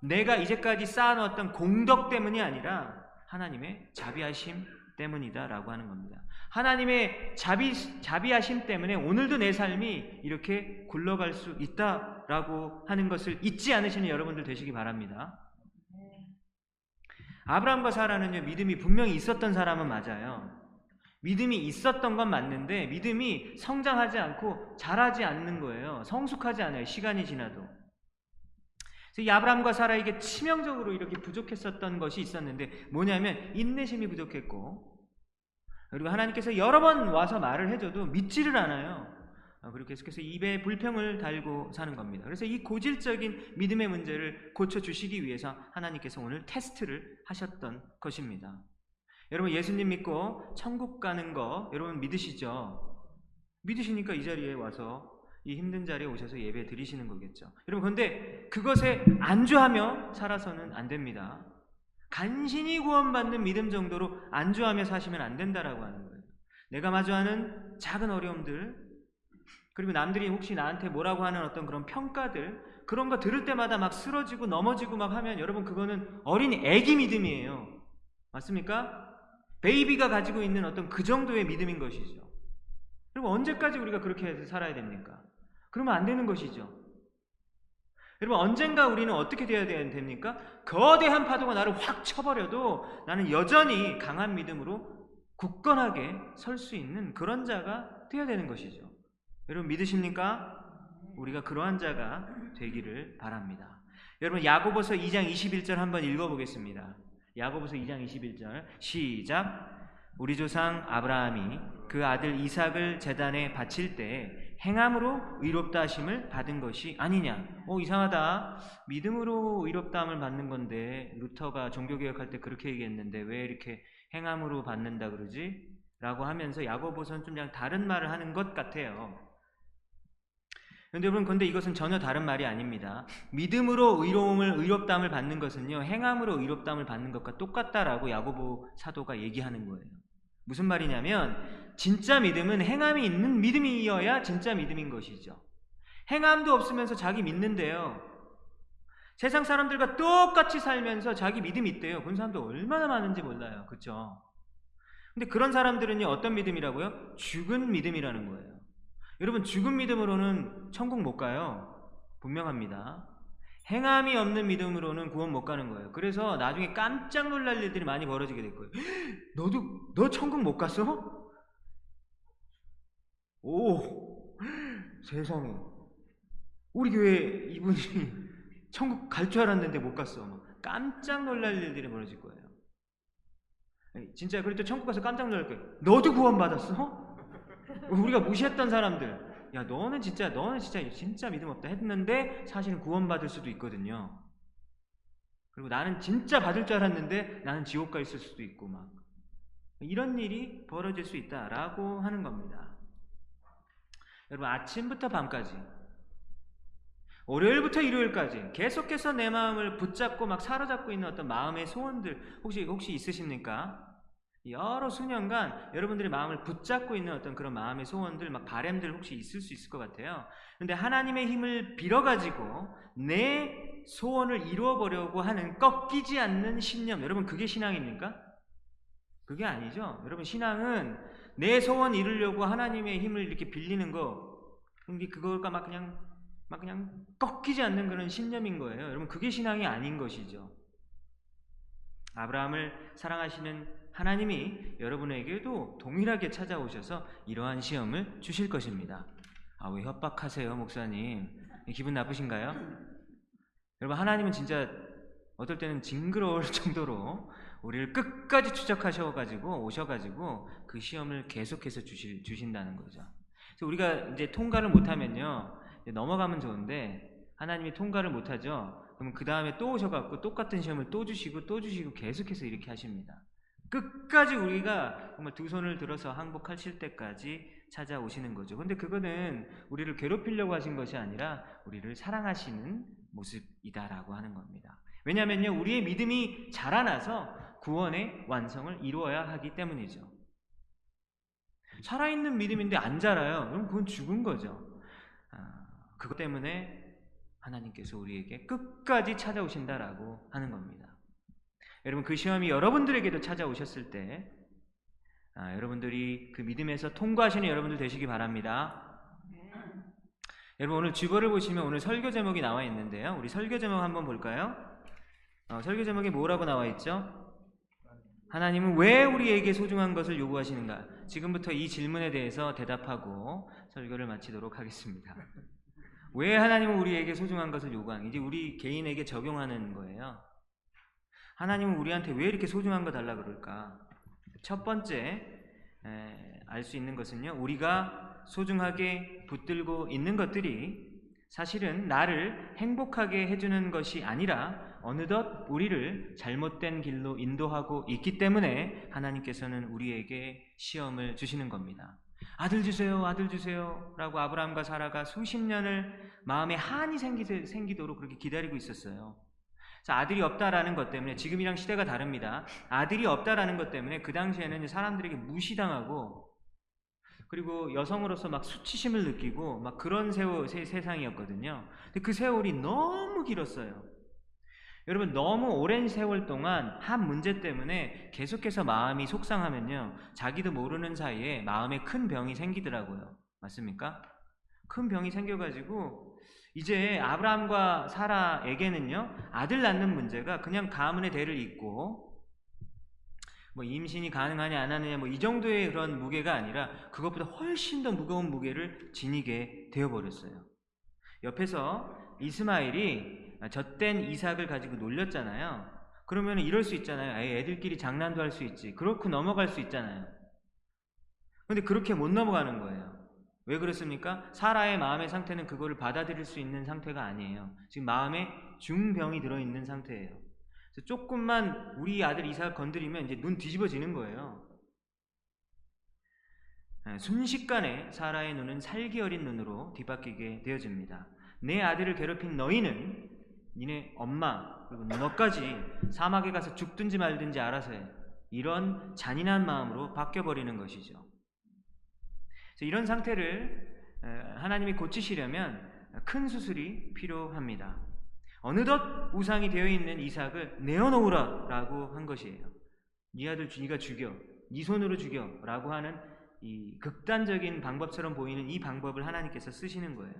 내가 이제까지 쌓아놓았던 공덕 때문이 아니라 하나님의 자비하심 때문이다라고 하는 겁니다. 하나님의 자비, 자비하심 때문에 오늘도 내 삶이 이렇게 굴러갈 수 있다라고 하는 것을 잊지 않으시는 여러분들 되시기 바랍니다. 아브라함과 사라는 믿음이 분명히 있었던 사람은 맞아요. 믿음이 있었던 건 맞는데 믿음이 성장하지 않고 자라지 않는 거예요. 성숙하지 않아요. 시간이 지나도. 이 아브라함과 사라에게 치명적으로 이렇게 부족했었던 것이 있었는데 뭐냐면 인내심이 부족했고 그리고 하나님께서 여러 번 와서 말을 해줘도 믿지를 않아요. 아, 그리고 계속해서 입에 불평을 달고 사는 겁니다. 그래서 이 고질적인 믿음의 문제를 고쳐주시기 위해서 하나님께서 오늘 테스트를 하셨던 것입니다. 여러분 예수님 믿고 천국 가는 거 여러분 믿으시죠? 믿으시니까 이 자리에 와서 이 힘든 자리에 오셔서 예배 드리시는 거겠죠. 여러분, 그런데 그것에 안주하며 살아서는 안 됩니다. 간신히 구원받는 믿음 정도로 안주하며 사시면 안 된다라고 하는 거예요. 내가 마주하는 작은 어려움들, 그리고 남들이 혹시 나한테 뭐라고 하는 어떤 그런 평가들, 그런 거 들을 때마다 막 쓰러지고 넘어지고 막 하면 여러분 그거는 어린 애기 믿음이에요. 맞습니까? 베이비가 가지고 있는 어떤 그 정도의 믿음인 것이죠. 그리고 언제까지 우리가 그렇게 살아야 됩니까? 그러면 안 되는 것이죠. 여러분 언젠가 우리는 어떻게 되어야 됩니까? 거대한 파도가 나를 확 쳐버려도 나는 여전히 강한 믿음으로 굳건하게 설 수 있는 그런 자가 되어야 되는 것이죠. 여러분 믿으십니까? 우리가 그러한 자가 되기를 바랍니다. 여러분 야고보서 2장 21절 한번 읽어보겠습니다. 야고보서 2장 21절 시작 우리 조상 아브라함이 그 아들 이삭을 제단에 바칠 때 행함으로 의롭다 하심을 받은 것이 아니냐. 어 이상하다. 믿음으로 의롭다함을 받는 건데 루터가 종교 개혁할 때 그렇게 얘기했는데 왜 이렇게 행함으로 받는다 그러지? 라고 하면서 야고보서는 좀 다른 말을 하는 것 같아요. 그런데 여러분, 근데 이것은 전혀 다른 말이 아닙니다. 믿음으로 의로움을, 의롭다함을 받는 것은요, 행함으로 의롭다함을 받는 것과 똑같다라고 야고보 사도가 얘기하는 거예요. 무슨 말이냐면, 진짜 믿음은 행함이 있는 믿음이어야 진짜 믿음인 것이죠. 행함도 없으면서 자기 믿는데요. 세상 사람들과 똑같이 살면서 자기 믿음이 있대요. 그런 사람도 얼마나 많은지 몰라요. 그쵸? 근데 그런 사람들은요, 어떤 믿음이라고요? 죽은 믿음이라는 거예요. 여러분 죽은 믿음으로는 천국 못 가요. 분명합니다. 행함이 없는 믿음으로는 구원 못 가는 거예요. 그래서 나중에 깜짝 놀랄 일들이 많이 벌어지게 될 거예요. 너도 너 천국 못 갔어? 오 세상에 우리 교회 이분이 천국 갈 줄 알았는데 못 갔어. 깜짝 놀랄 일들이 벌어질 거예요. 진짜 또 천국 가서 깜짝 놀랄 거예요. 너도 구원 받았어? 우리가 무시했던 사람들, 야 너는 진짜 너는 진짜 진짜 믿음 없다 했는데 사실은 구원받을 수도 있거든요. 그리고 나는 진짜 받을 줄 알았는데 나는 지옥 가 있을 수도 있고 막 이런 일이 벌어질 수 있다라고 하는 겁니다. 여러분 아침부터 밤까지 월요일부터 일요일까지 계속해서 내 마음을 붙잡고 막 사로잡고 있는 어떤 마음의 소원들 혹시 혹시 있으십니까? 여러 수년간 여러분들의 마음을 붙잡고 있는 어떤 그런 마음의 소원들, 막 바램들 혹시 있을 수 있을 것 같아요. 근데 하나님의 힘을 빌어가지고 내 소원을 이루어보려고 하는 꺾이지 않는 신념, 여러분 그게 신앙입니까? 그게 아니죠. 여러분 신앙은 내 소원 이루려고 하나님의 힘을 이렇게 빌리는 거, 근데 그걸까 막 그냥 막 그냥 꺾이지 않는 그런 신념인 거예요. 여러분 그게 신앙이 아닌 것이죠. 아브라함을 사랑하시는 하나님이 여러분에게도 동일하게 찾아오셔서 이러한 시험을 주실 것입니다. 아, 왜 협박하세요, 목사님? 기분 나쁘신가요? 여러분, 하나님은 진짜 어떨 때는 징그러울 정도로 우리를 끝까지 추적하셔가지고 오셔가지고 그 시험을 계속해서 주실, 주신다는 거죠. 그래서 우리가 이제 통과를 못하면요, 넘어가면 좋은데 하나님이 통과를 못하죠. 그러면 그 다음에 또 오셔갖고 똑같은 시험을 또 주시고 또 주시고 계속해서 이렇게 하십니다. 끝까지 우리가 정말 두 손을 들어서 항복하실 때까지 찾아오시는 거죠. 근데 그거는 우리를 괴롭히려고 하신 것이 아니라 우리를 사랑하시는 모습이다라고 하는 겁니다. 왜냐하면요, 우리의 믿음이 자라나서 구원의 완성을 이루어야 하기 때문이죠. 살아있는 믿음인데 안 자라요. 그럼 그건 죽은 거죠. 아, 그것 때문에 하나님께서 우리에게 끝까지 찾아오신다라고 하는 겁니다. 여러분 그 시험이 여러분들에게도 찾아오셨을 때 아, 여러분들이 그 믿음에서 통과하시는 여러분들 되시기 바랍니다. 여러분 오늘 주보를 보시면 오늘 설교 제목이 나와 있는데요. 우리 설교 제목 한번 볼까요? 어, 설교 제목이 뭐라고 나와 있죠? 하나님은 왜 우리에게 소중한 것을 요구하시는가? 지금부터 이 질문에 대해서 대답하고 설교를 마치도록 하겠습니다. 왜 하나님은 우리에게 소중한 것을 요구하는? 이제 우리 개인에게 적용하는 거예요. 하나님은 우리한테 왜 이렇게 소중한 거 달라 그럴까? 첫 번째 알 수 있는 것은요. 우리가 소중하게 붙들고 있는 것들이 사실은 나를 행복하게 해주는 것이 아니라 어느덧 우리를 잘못된 길로 인도하고 있기 때문에 하나님께서는 우리에게 시험을 주시는 겁니다. 아들 주세요, 아들 주세요. 라고 아브라함과 사라가 수십 년을 마음에 한이 생기, 도록 그렇게 기다리고 있었어요. 아들이 없다라는 것 때문에 지금이랑 시대가 다릅니다. 아들이 없다라는 것 때문에 그 당시에는 사람들에게 무시당하고 그리고 여성으로서 막 수치심을 느끼고 막 그런 세월, 세, 세상이었거든요. 근데 그 세월이 너무 길었어요. 여러분 너무 오랜 세월 동안 한 문제 때문에 계속해서 마음이 속상하면요. 자기도 모르는 사이에 마음에 큰 병이 생기더라고요. 맞습니까? 큰 병이 생겨가지고 이제 아브라함과 사라에게는요. 아들 낳는 문제가 그냥 가문의 대를 잇고 뭐 임신이 가능하냐 안 하느냐 뭐 이 정도의 그런 무게가 아니라 그것보다 훨씬 더 무거운 무게를 지니게 되어버렸어요. 옆에서 이스마일이 젖된 이삭을 가지고 놀렸잖아요. 그러면 이럴 수 있잖아요. 애들끼리 장난도 할 수 있지. 그렇고 넘어갈 수 있잖아요. 근데 그렇게 못 넘어가는 거예요. 왜 그렇습니까? 사라의 마음의 상태는 그거를 받아들일 수 있는 상태가 아니에요. 지금 마음에 중병이 들어있는 상태예요. 조금만 우리 아들 이삭 건드리면 이제 눈 뒤집어지는 거예요. 네, 순식간에 사라의 눈은 살기 어린 눈으로 뒤바뀌게 되어집니다. 내 아들을 괴롭힌 너희는 니네 엄마 그리고 너까지 사막에 가서 죽든지 말든지 알아서 해. 이런 잔인한 마음으로 바뀌어버리는 것이죠. 이런 상태를 하나님이 고치시려면 큰 수술이 필요합니다. 어느덧 우상이 되어 있는 이삭을 내어놓으라 라고 한 것이에요. 네 아들 네가 죽여, 네 손으로 죽여 라고 하는 이 극단적인 방법처럼 보이는 이 방법을 하나님께서 쓰시는 거예요.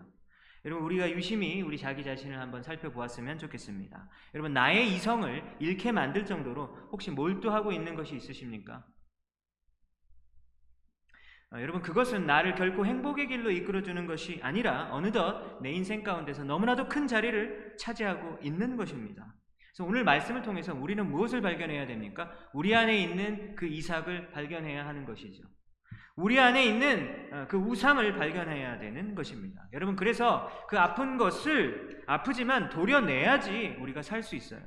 여러분 우리가 유심히 우리 자기 자신을 한번 살펴보았으면 좋겠습니다. 여러분 나의 이성을 잃게 만들 정도로 혹시 몰두하고 있는 것이 있으십니까? 어, 여러분 그것은 나를 결코 행복의 길로 이끌어주는 것이 아니라 어느덧 내 인생 가운데서 너무나도 큰 자리를 차지하고 있는 것입니다. 그래서 오늘 말씀을 통해서 우리는 무엇을 발견해야 됩니까? 우리 안에 있는 그 이삭을 발견해야 하는 것이죠. 우리 안에 있는 어, 그 우상을 발견해야 되는 것입니다. 여러분 그래서 그 아픈 것을 아프지만 도려내야지 우리가 살 수 있어요.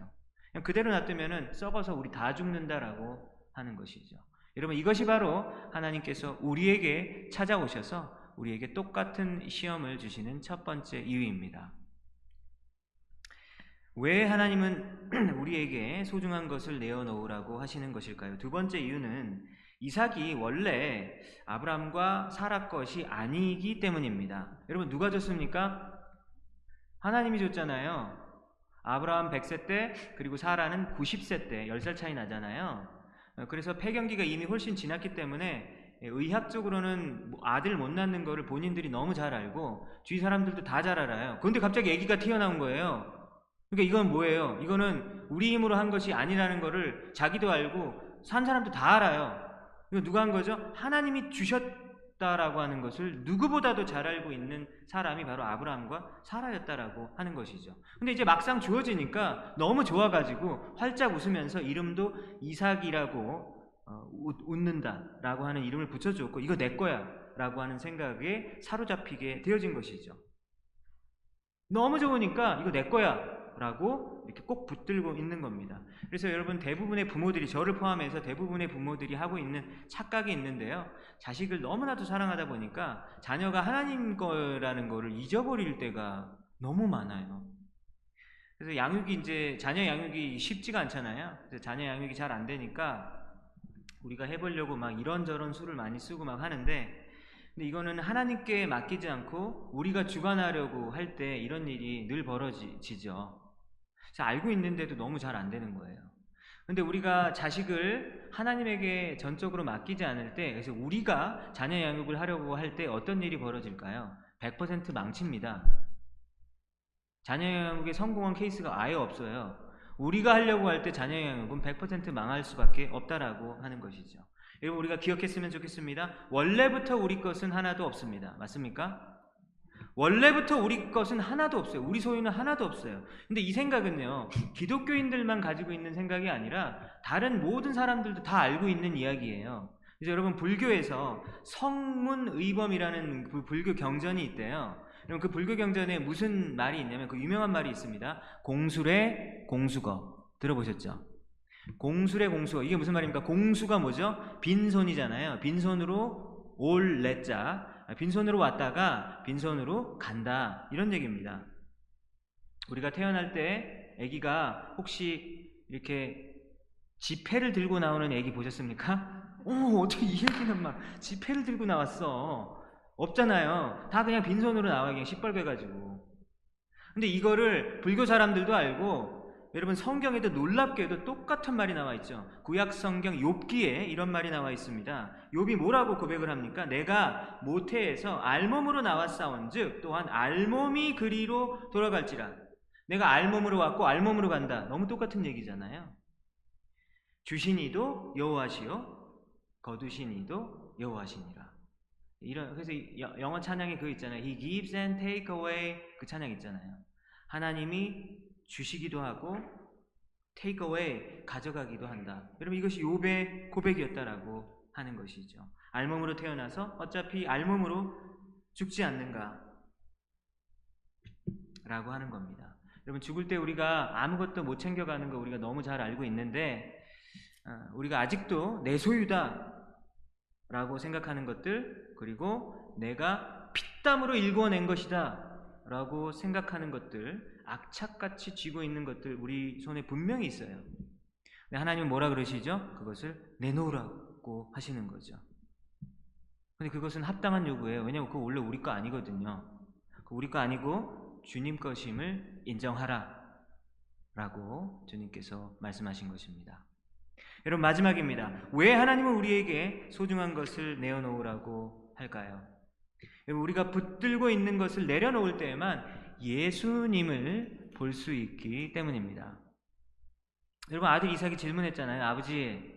그대로 놔두면 썩어서 우리 다 죽는다라고 하는 것이죠. 여러분 이것이 바로 하나님께서 우리에게 찾아오셔서 우리에게 똑같은 시험을 주시는 첫 번째 이유입니다. 왜 하나님은 우리에게 소중한 것을 내어놓으라고 하시는 것일까요? 두 번째 이유는 이삭이 원래 아브람과 사라 것이 아니기 때문입니다. 여러분 누가 줬습니까? 하나님이 줬잖아요. 아브라함 100세 때 그리고 사라는 90세 때 10살 차이 나잖아요. 어, 그래서 폐경기가 이미 훨씬 지났기 때문에 의학적으로는 뭐 아들 못 낳는 거를 본인들이 너무 잘 알고 주위 사람들도 다 잘 알아요. 그런데 갑자기 아기가 튀어나온 거예요. 그러니까 이건 뭐예요? 이거는 우리 힘으로 한 것이 아니라는 거를 자기도 알고 산 사람도 다 알아요. 이거 누가 한 거죠? 하나님이 주셨 없다라고 하는 것을 누구보다도 잘 알고 있는 사람이 바로 아브라함과 사라였다라고 하는 것이죠. 근데 이제 막상 주어지니까 너무 좋아가지고 활짝 웃으면서 이름도 이삭이라고 어, 웃는다라고 하는 이름을 붙여줬고 이거 내 거야라고 하는 생각에 사로잡히게 되어진 것이죠. 너무 좋으니까 이거 내 거야 라고 이렇게 꼭 붙들고 있는 겁니다. 그래서 여러분 대부분의 부모들이 저를 포함해서 대부분의 부모들이 하고 있는 착각이 있는데요. 자식을 너무나도 사랑하다 보니까 자녀가 하나님 거라는 거를 잊어버릴 때가 너무 많아요. 그래서 양육이 이제 자녀 양육이 쉽지가 않잖아요. 그래서 자녀 양육이 잘 안 되니까 우리가 해보려고 막 이런저런 수를 많이 쓰고 막 하는데 근데 이거는 하나님께 맡기지 않고 우리가 주관하려고 할 때 이런 일이 늘 벌어지죠. 알고 있는데도 너무 잘 안 되는 거예요. 근데 우리가 자식을 하나님에게 전적으로 맡기지 않을 때, 그래서 우리가 자녀 양육을 하려고 할 때 어떤 일이 벌어질까요? 100% 망칩니다. 자녀 양육에 성공한 케이스가 아예 없어요. 우리가 하려고 할 때 자녀 양육은 100% 망할 수밖에 없다라고 하는 것이죠. 여러분 우리가 기억했으면 좋겠습니다. 원래부터 우리 것은 하나도 없습니다. 맞습니까? 원래부터 우리 것은 하나도 없어요. 우리 소유는 하나도 없어요. 근데 이 생각은요, 기독교인들만 가지고 있는 생각이 아니라 다른 모든 사람들도 다 알고 있는 이야기예요. 그래서 여러분, 불교에서 성문의범이라는 그 불교 경전이 있대요. 그럼 그 불교 경전에 무슨 말이 있냐면 그 유명한 말이 있습니다. 공술의 공수거. 들어보셨죠? 공술의 공수거. 이게 무슨 말입니까? 공수가 뭐죠? 빈손이잖아요. 빈손으로 올 레자 빈손으로 왔다가 빈손으로 간다 이런 얘기입니다. 우리가 태어날 때 아기가 혹시 이렇게 지폐를 들고 나오는 아기 보셨습니까? 어 어떻게 이 얘기는 막 지폐를 들고 나왔어 없잖아요. 다 그냥 빈손으로 나와 그냥 시뻘개가지고. 근데 이거를 불교 사람들도 알고 여러분 성경에도 놀랍게도 똑같은 말이 나와 있죠. 구약 성경 욥기에 이런 말이 나와 있습니다. 욥이 뭐라고 고백을 합니까? 내가 모태에서 알몸으로 나왔사온즉 또한 알몸이 그리로 돌아갈지라. 내가 알몸으로 왔고 알몸으로 간다. 너무 똑같은 얘기잖아요. 주신 이도 여호와시요 거두신 이도 여호와시니라. 이런 그래서 영어 찬양에 그 있잖아요. He gives and take away 그 찬양 있잖아요. 하나님이 주시기도 하고 take away 가져가기도 한다. 여러분 이것이 욥의 고백이었다라고 하는 것이죠. 알몸으로 태어나서 어차피 알몸으로 죽지 않는가 라고 하는 겁니다. 여러분 죽을 때 우리가 아무것도 못 챙겨가는 거 우리가 너무 잘 알고 있는데 어, 우리가 아직도 내 소유다 라고 생각하는 것들 그리고 내가 피땀으로 일궈낸 것이다 라고 생각하는 것들 악착같이 쥐고 있는 것들 우리 손에 분명히 있어요. 근데 하나님은 뭐라 그러시죠? 그것을 내놓으라고 하시는 거죠. 근데 그것은 합당한 요구예요. 왜냐하면 그거 원래 우리 거 아니거든요. 우리 거 아니고 주님 것임을 인정하라 라고 주님께서 말씀하신 것입니다. 여러분 마지막입니다. 왜 하나님은 우리에게 소중한 것을 내어놓으라고 할까요? 우리가 붙들고 있는 것을 내려놓을 때에만 예수님을 볼 수 있기 때문입니다. 여러분 아들 이삭이 질문했잖아요. 아버지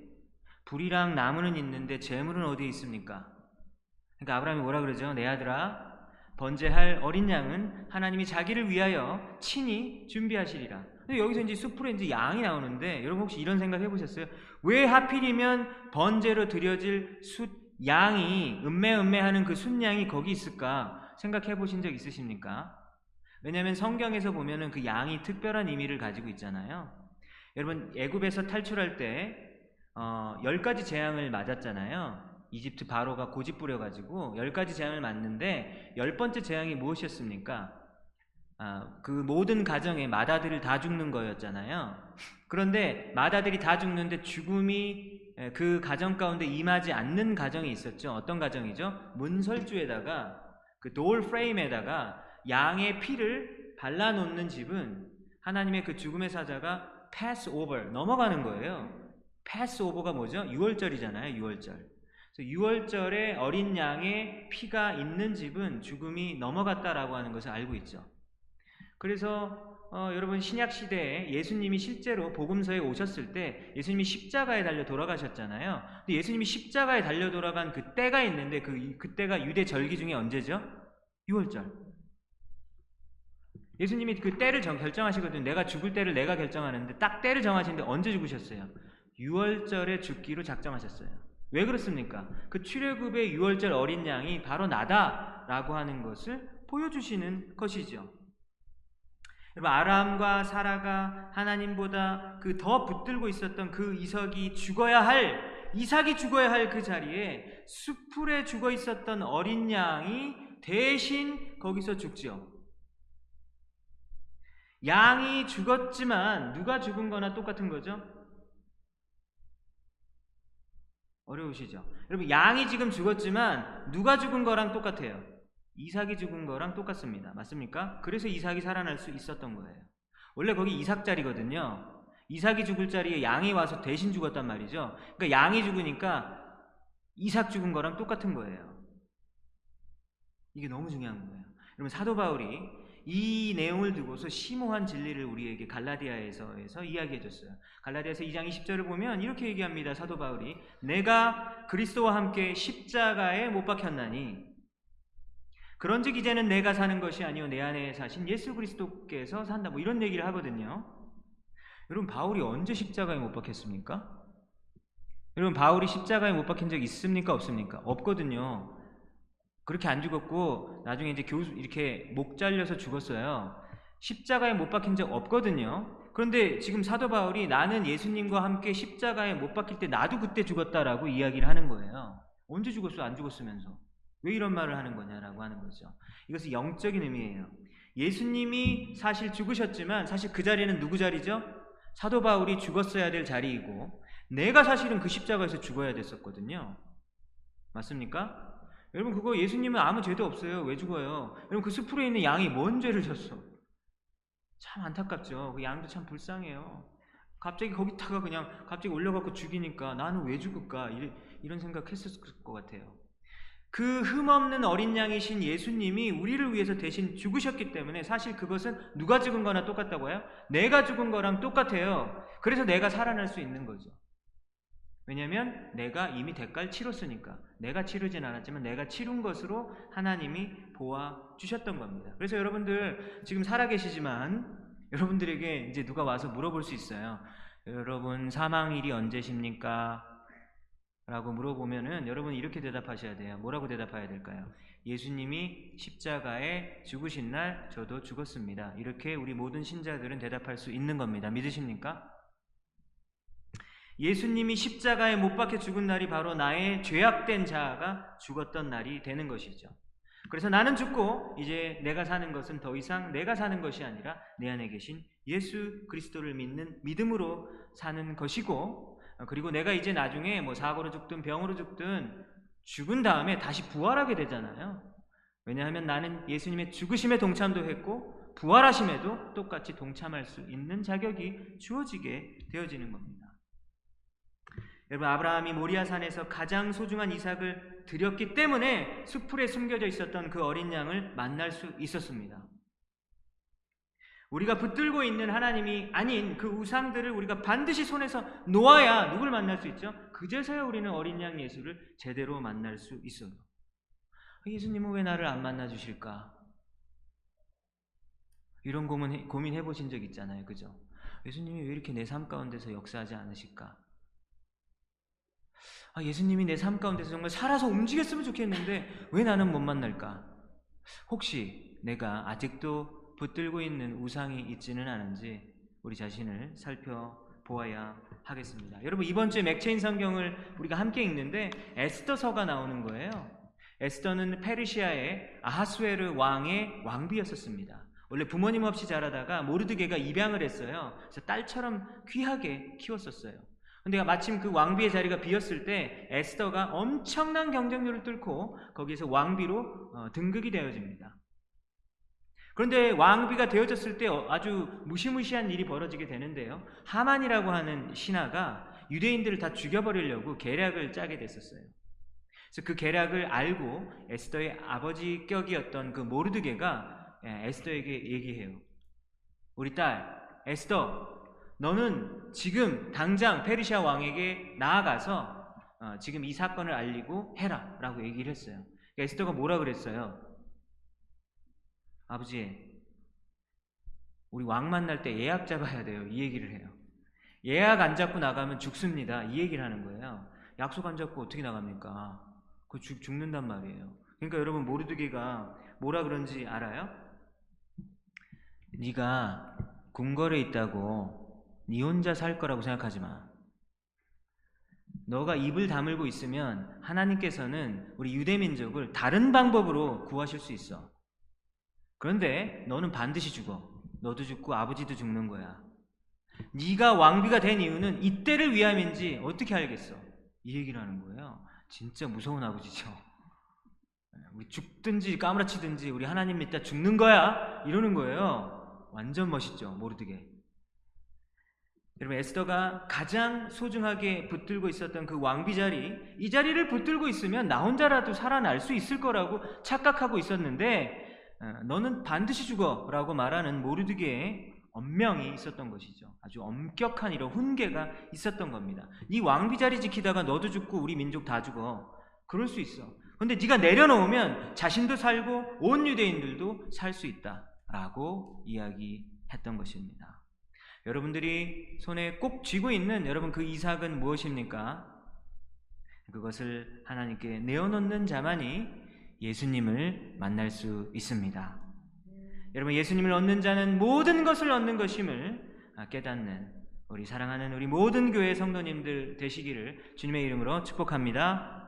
불이랑 나무는 있는데 재물은 어디에 있습니까? 그러니까 아브라함이 뭐라 그러죠? 내 아들아 번제할 어린 양은 하나님이 자기를 위하여 친히 준비하시리라. 근데 여기서 이제 수풀에 이제 양이 나오는데 여러분 혹시 이런 생각 해보셨어요? 왜 하필이면 번제로 드려질 숫 양이 음매 음매하는 그 숫양이 거기 있을까 생각해 보신 적 있으십니까? 왜냐하면 성경에서 보면은 그 양이 특별한 의미를 가지고 있잖아요. 여러분 애굽에서 탈출할 때 어, 10가지 재앙을 맞았잖아요. 이집트 바로가 고집 부려가지고 10가지 재앙을 맞는데 열 번째 재앙이 무엇이었습니까? 아, 그 모든 가정에 마다들을 다 죽는 거였잖아요. 그런데 마다들이 다 죽는데 죽음이 그 가정 가운데 임하지 않는 가정이 있었죠. 어떤 가정이죠? 문설주에다가 그 돌 프레임에다가 양의 피를 발라놓는 집은 하나님의 그 죽음의 사자가 pass over, 넘어가는 거예요. pass over가 뭐죠? 6월절이잖아요, 6월절. 6월절에 어린 양의 피가 있는 집은 죽음이 넘어갔다라고 하는 것을 알고 있죠. 그래서 어, 여러분 신약 시대에 예수님이 실제로 복음서에 오셨을 때 예수님이 십자가에 달려 돌아가셨잖아요. 근데 예수님이 십자가에 달려 돌아간 그 때가 있는데 그 그때가 유대 절기 중에 언제죠? 6월절. 예수님이 그 때를 결정하시거든요. 내가 죽을 때를 내가 결정하는데 딱 때를 정하시는데 언제 죽으셨어요? 6월절에 죽기로 작정하셨어요. 왜 그렇습니까? 그 출애굽의 6월절 어린 양이 바로 나다라고 하는 것을 보여주시는 것이죠. 여러분 아람과 사라가 하나님보다 그 더 붙들고 있었던 그 이삭이 죽어야 할 이삭이 죽어야 할 그 자리에 수풀에 죽어 있었던 어린 양이 대신 거기서 죽지요. 양이 죽었지만 누가 죽은 거나 똑같은 거죠? 어려우시죠? 여러분, 양이 지금 죽었지만 누가 죽은 거랑 똑같아요. 이삭이 죽은 거랑 똑같습니다. 맞습니까? 그래서 이삭이 살아날 수 있었던 거예요. 원래 거기 이삭 자리거든요. 이삭이 죽을 자리에 양이 와서 대신 죽었단 말이죠. 그러니까 양이 죽으니까 이삭 죽은 거랑 똑같은 거예요. 이게 너무 중요한 거예요. 여러분 사도 바울이 이 내용을 두고서 심오한 진리를 우리에게 갈라디아에서 이야기해 줬어요. 갈라디아서 2장 20절을 보면 이렇게 얘기합니다. 사도 바울이 내가 그리스도와 함께 십자가에 못 박혔나니 그런즉 이제는 내가 사는 것이 아니요 내 안에 사신 예수 그리스도께서 산다. 뭐 이런 얘기를 하거든요. 여러분 바울이 언제 십자가에 못 박혔습니까? 여러분 바울이 십자가에 못 박힌 적 있습니까? 없습니까? 없거든요. 그렇게 안 죽었고 나중에 이제 교수 이렇게 목 잘려서 죽었어요. 십자가에 못 박힌 적 없거든요. 그런데 지금 사도 바울이 나는 예수님과 함께 십자가에 못 박힐 때 나도 그때 죽었다라고 이야기를 하는 거예요. 언제 죽었어? 안 죽었으면서. 왜 이런 말을 하는 거냐라고 하는 거죠. 이것은 영적인 의미예요. 예수님이 사실 죽으셨지만 사실 그 자리는 누구 자리죠? 사도 바울이 죽었어야 될 자리이고 내가 사실은 그 십자가에서 죽어야 됐었거든요. 맞습니까? 여러분 그거 예수님은 아무 죄도 없어요. 왜 죽어요? 여러분 그 숲으로 있는 양이 뭔 죄를 졌어? 참 안타깝죠. 그 양도 참 불쌍해요. 갑자기 거기다가 그냥 갑자기 올려갖고 죽이니까 나는 왜 죽을까? 이런 생각했을 것 같아요. 그 흠없는 어린 양이신 예수님이 우리를 위해서 대신 죽으셨기 때문에 사실 그것은 누가 죽은 거나 똑같다고요? 내가 죽은 거랑 똑같아요. 그래서 내가 살아날 수 있는 거죠. 왜냐하면 내가 이미 대가를 치렀으니까 내가 치르진 않았지만 내가 치른 것으로 하나님이 보아 주셨던 겁니다. 그래서 여러분들 지금 살아계시지만 여러분들에게 이제 누가 와서 물어볼 수 있어요. 여러분 사망일이 언제십니까? 라고 물어보면은 여러분 이렇게 대답하셔야 돼요. 뭐라고 대답해야 될까요? 예수님이 십자가에 죽으신 날 저도 죽었습니다. 이렇게 우리 모든 신자들은 대답할 수 있는 겁니다. 믿으십니까? 예수님이 십자가에 못 박혀 죽은 날이 바로 나의 죄악된 자가 죽었던 날이 되는 것이죠. 그래서 나는 죽고 이제 내가 사는 것은 더 이상 내가 사는 것이 아니라 내 안에 계신 예수 그리스도를 믿는 믿음으로 사는 것이고 그리고 내가 이제 나중에 뭐 사고로 죽든 병으로 죽든 죽은 다음에 다시 부활하게 되잖아요. 왜냐하면 나는 예수님의 죽으심에 동참도 했고 부활하심에도 똑같이 동참할 수 있는 자격이 주어지게 되어지는 겁니다. 여러분 아브라함이 모리아산에서 가장 소중한 이삭을 드렸기 때문에 수풀에 숨겨져 있었던 그 어린 양을 만날 수 있었습니다. 우리가 붙들고 있는 하나님이 아닌 그 우상들을 우리가 반드시 손에서 놓아야 누굴 만날 수 있죠? 그제서야 우리는 어린 양 예수를 제대로 만날 수 있어요. 예수님은 왜 나를 안 만나 주실까? 이런 고민, 고민해 보신 적 있잖아요. 그죠? 예수님이 왜 이렇게 내 삶 가운데서 역사하지 않으실까? 아, 예수님이 내 삶 가운데서 정말 살아서 움직였으면 좋겠는데 왜 나는 못 만날까? 혹시 내가 아직도 붙들고 있는 우상이 있지는 않은지 우리 자신을 살펴보아야 하겠습니다. 여러분 이번 주에 맥체인 성경을 우리가 함께 읽는데 에스더서가 나오는 거예요. 에스더는 페르시아의 아하스웨르 왕의 왕비였었습니다. 원래 부모님 없이 자라다가 모르드게가 입양을 했어요. 그래서 딸처럼 귀하게 키웠었어요. 근데 마침 그 왕비의 자리가 비었을 때 에스더가 엄청난 경쟁률을 뚫고 거기에서 왕비로 어, 등극이 되어집니다. 그런데 왕비가 되어졌을 때 아주 무시무시한 일이 벌어지게 되는데요. 하만이라고 하는 신하가 유대인들을 다 죽여버리려고 계략을 짜게 됐었어요. 그래서 그 계략을 알고 에스더의 아버지 격이었던 그 모르드게가 예, 에스더에게 얘기해요. 우리 딸 에스더 너는 지금 당장 페르시아 왕에게 나아가서 어, 지금 이 사건을 알리고 해라 라고 얘기를 했어요. 그러니까 에스더가 뭐라 그랬어요? 아버지, 우리 왕 만날 때 예약 잡아야 돼요. 이 얘기를 해요. 예약 안 잡고 나가면 죽습니다. 이 얘기를 하는 거예요. 약속 안 잡고 어떻게 나갑니까? 그 죽, 죽는단 말이에요. 그러니까 여러분 모르드기가 뭐라 그런지 알아요? 네가 궁궐에 있다고 네 혼자 살 거라고 생각하지 마. 너가 입을 다물고 있으면 하나님께서는 우리 유대 민족을 다른 방법으로 구하실 수 있어. 그런데 너는 반드시 죽어. 너도 죽고 아버지도 죽는 거야. 네가 왕비가 된 이유는 이때를 위함인지 어떻게 알겠어? 이 얘기를 하는 거예요. 진짜 무서운 아버지죠. 우리 죽든지 까무라치든지 우리 하나님 믿다 죽는 거야. 이러는 거예요. 완전 멋있죠. 모르드게. 여러분 에스더가 가장 소중하게 붙들고 있었던 그 왕비 자리, 이 자리를 붙들고 있으면 나 혼자라도 살아날 수 있을 거라고 착각하고 있었는데 어, 너는 반드시 죽어라고 말하는 모르드게의 엄명이 있었던 것이죠. 아주 엄격한 이런 훈계가 있었던 겁니다. 네 왕비 자리 지키다가 너도 죽고 우리 민족 다 죽어. 그럴 수 있어. 근데 네가 내려놓으면 자신도 살고 온 유대인들도 살 수 있다라고 이야기했던 것입니다. 여러분들이 손에 꼭 쥐고 있는 여러분 그 이삭은 무엇입니까? 그것을 하나님께 내어놓는 자만이 예수님을 만날 수 있습니다. 여러분 예수님을 얻는 자는 모든 것을 얻는 것임을 깨닫는 우리 사랑하는 우리 모든 교회 성도님들 되시기를 주님의 이름으로 축복합니다.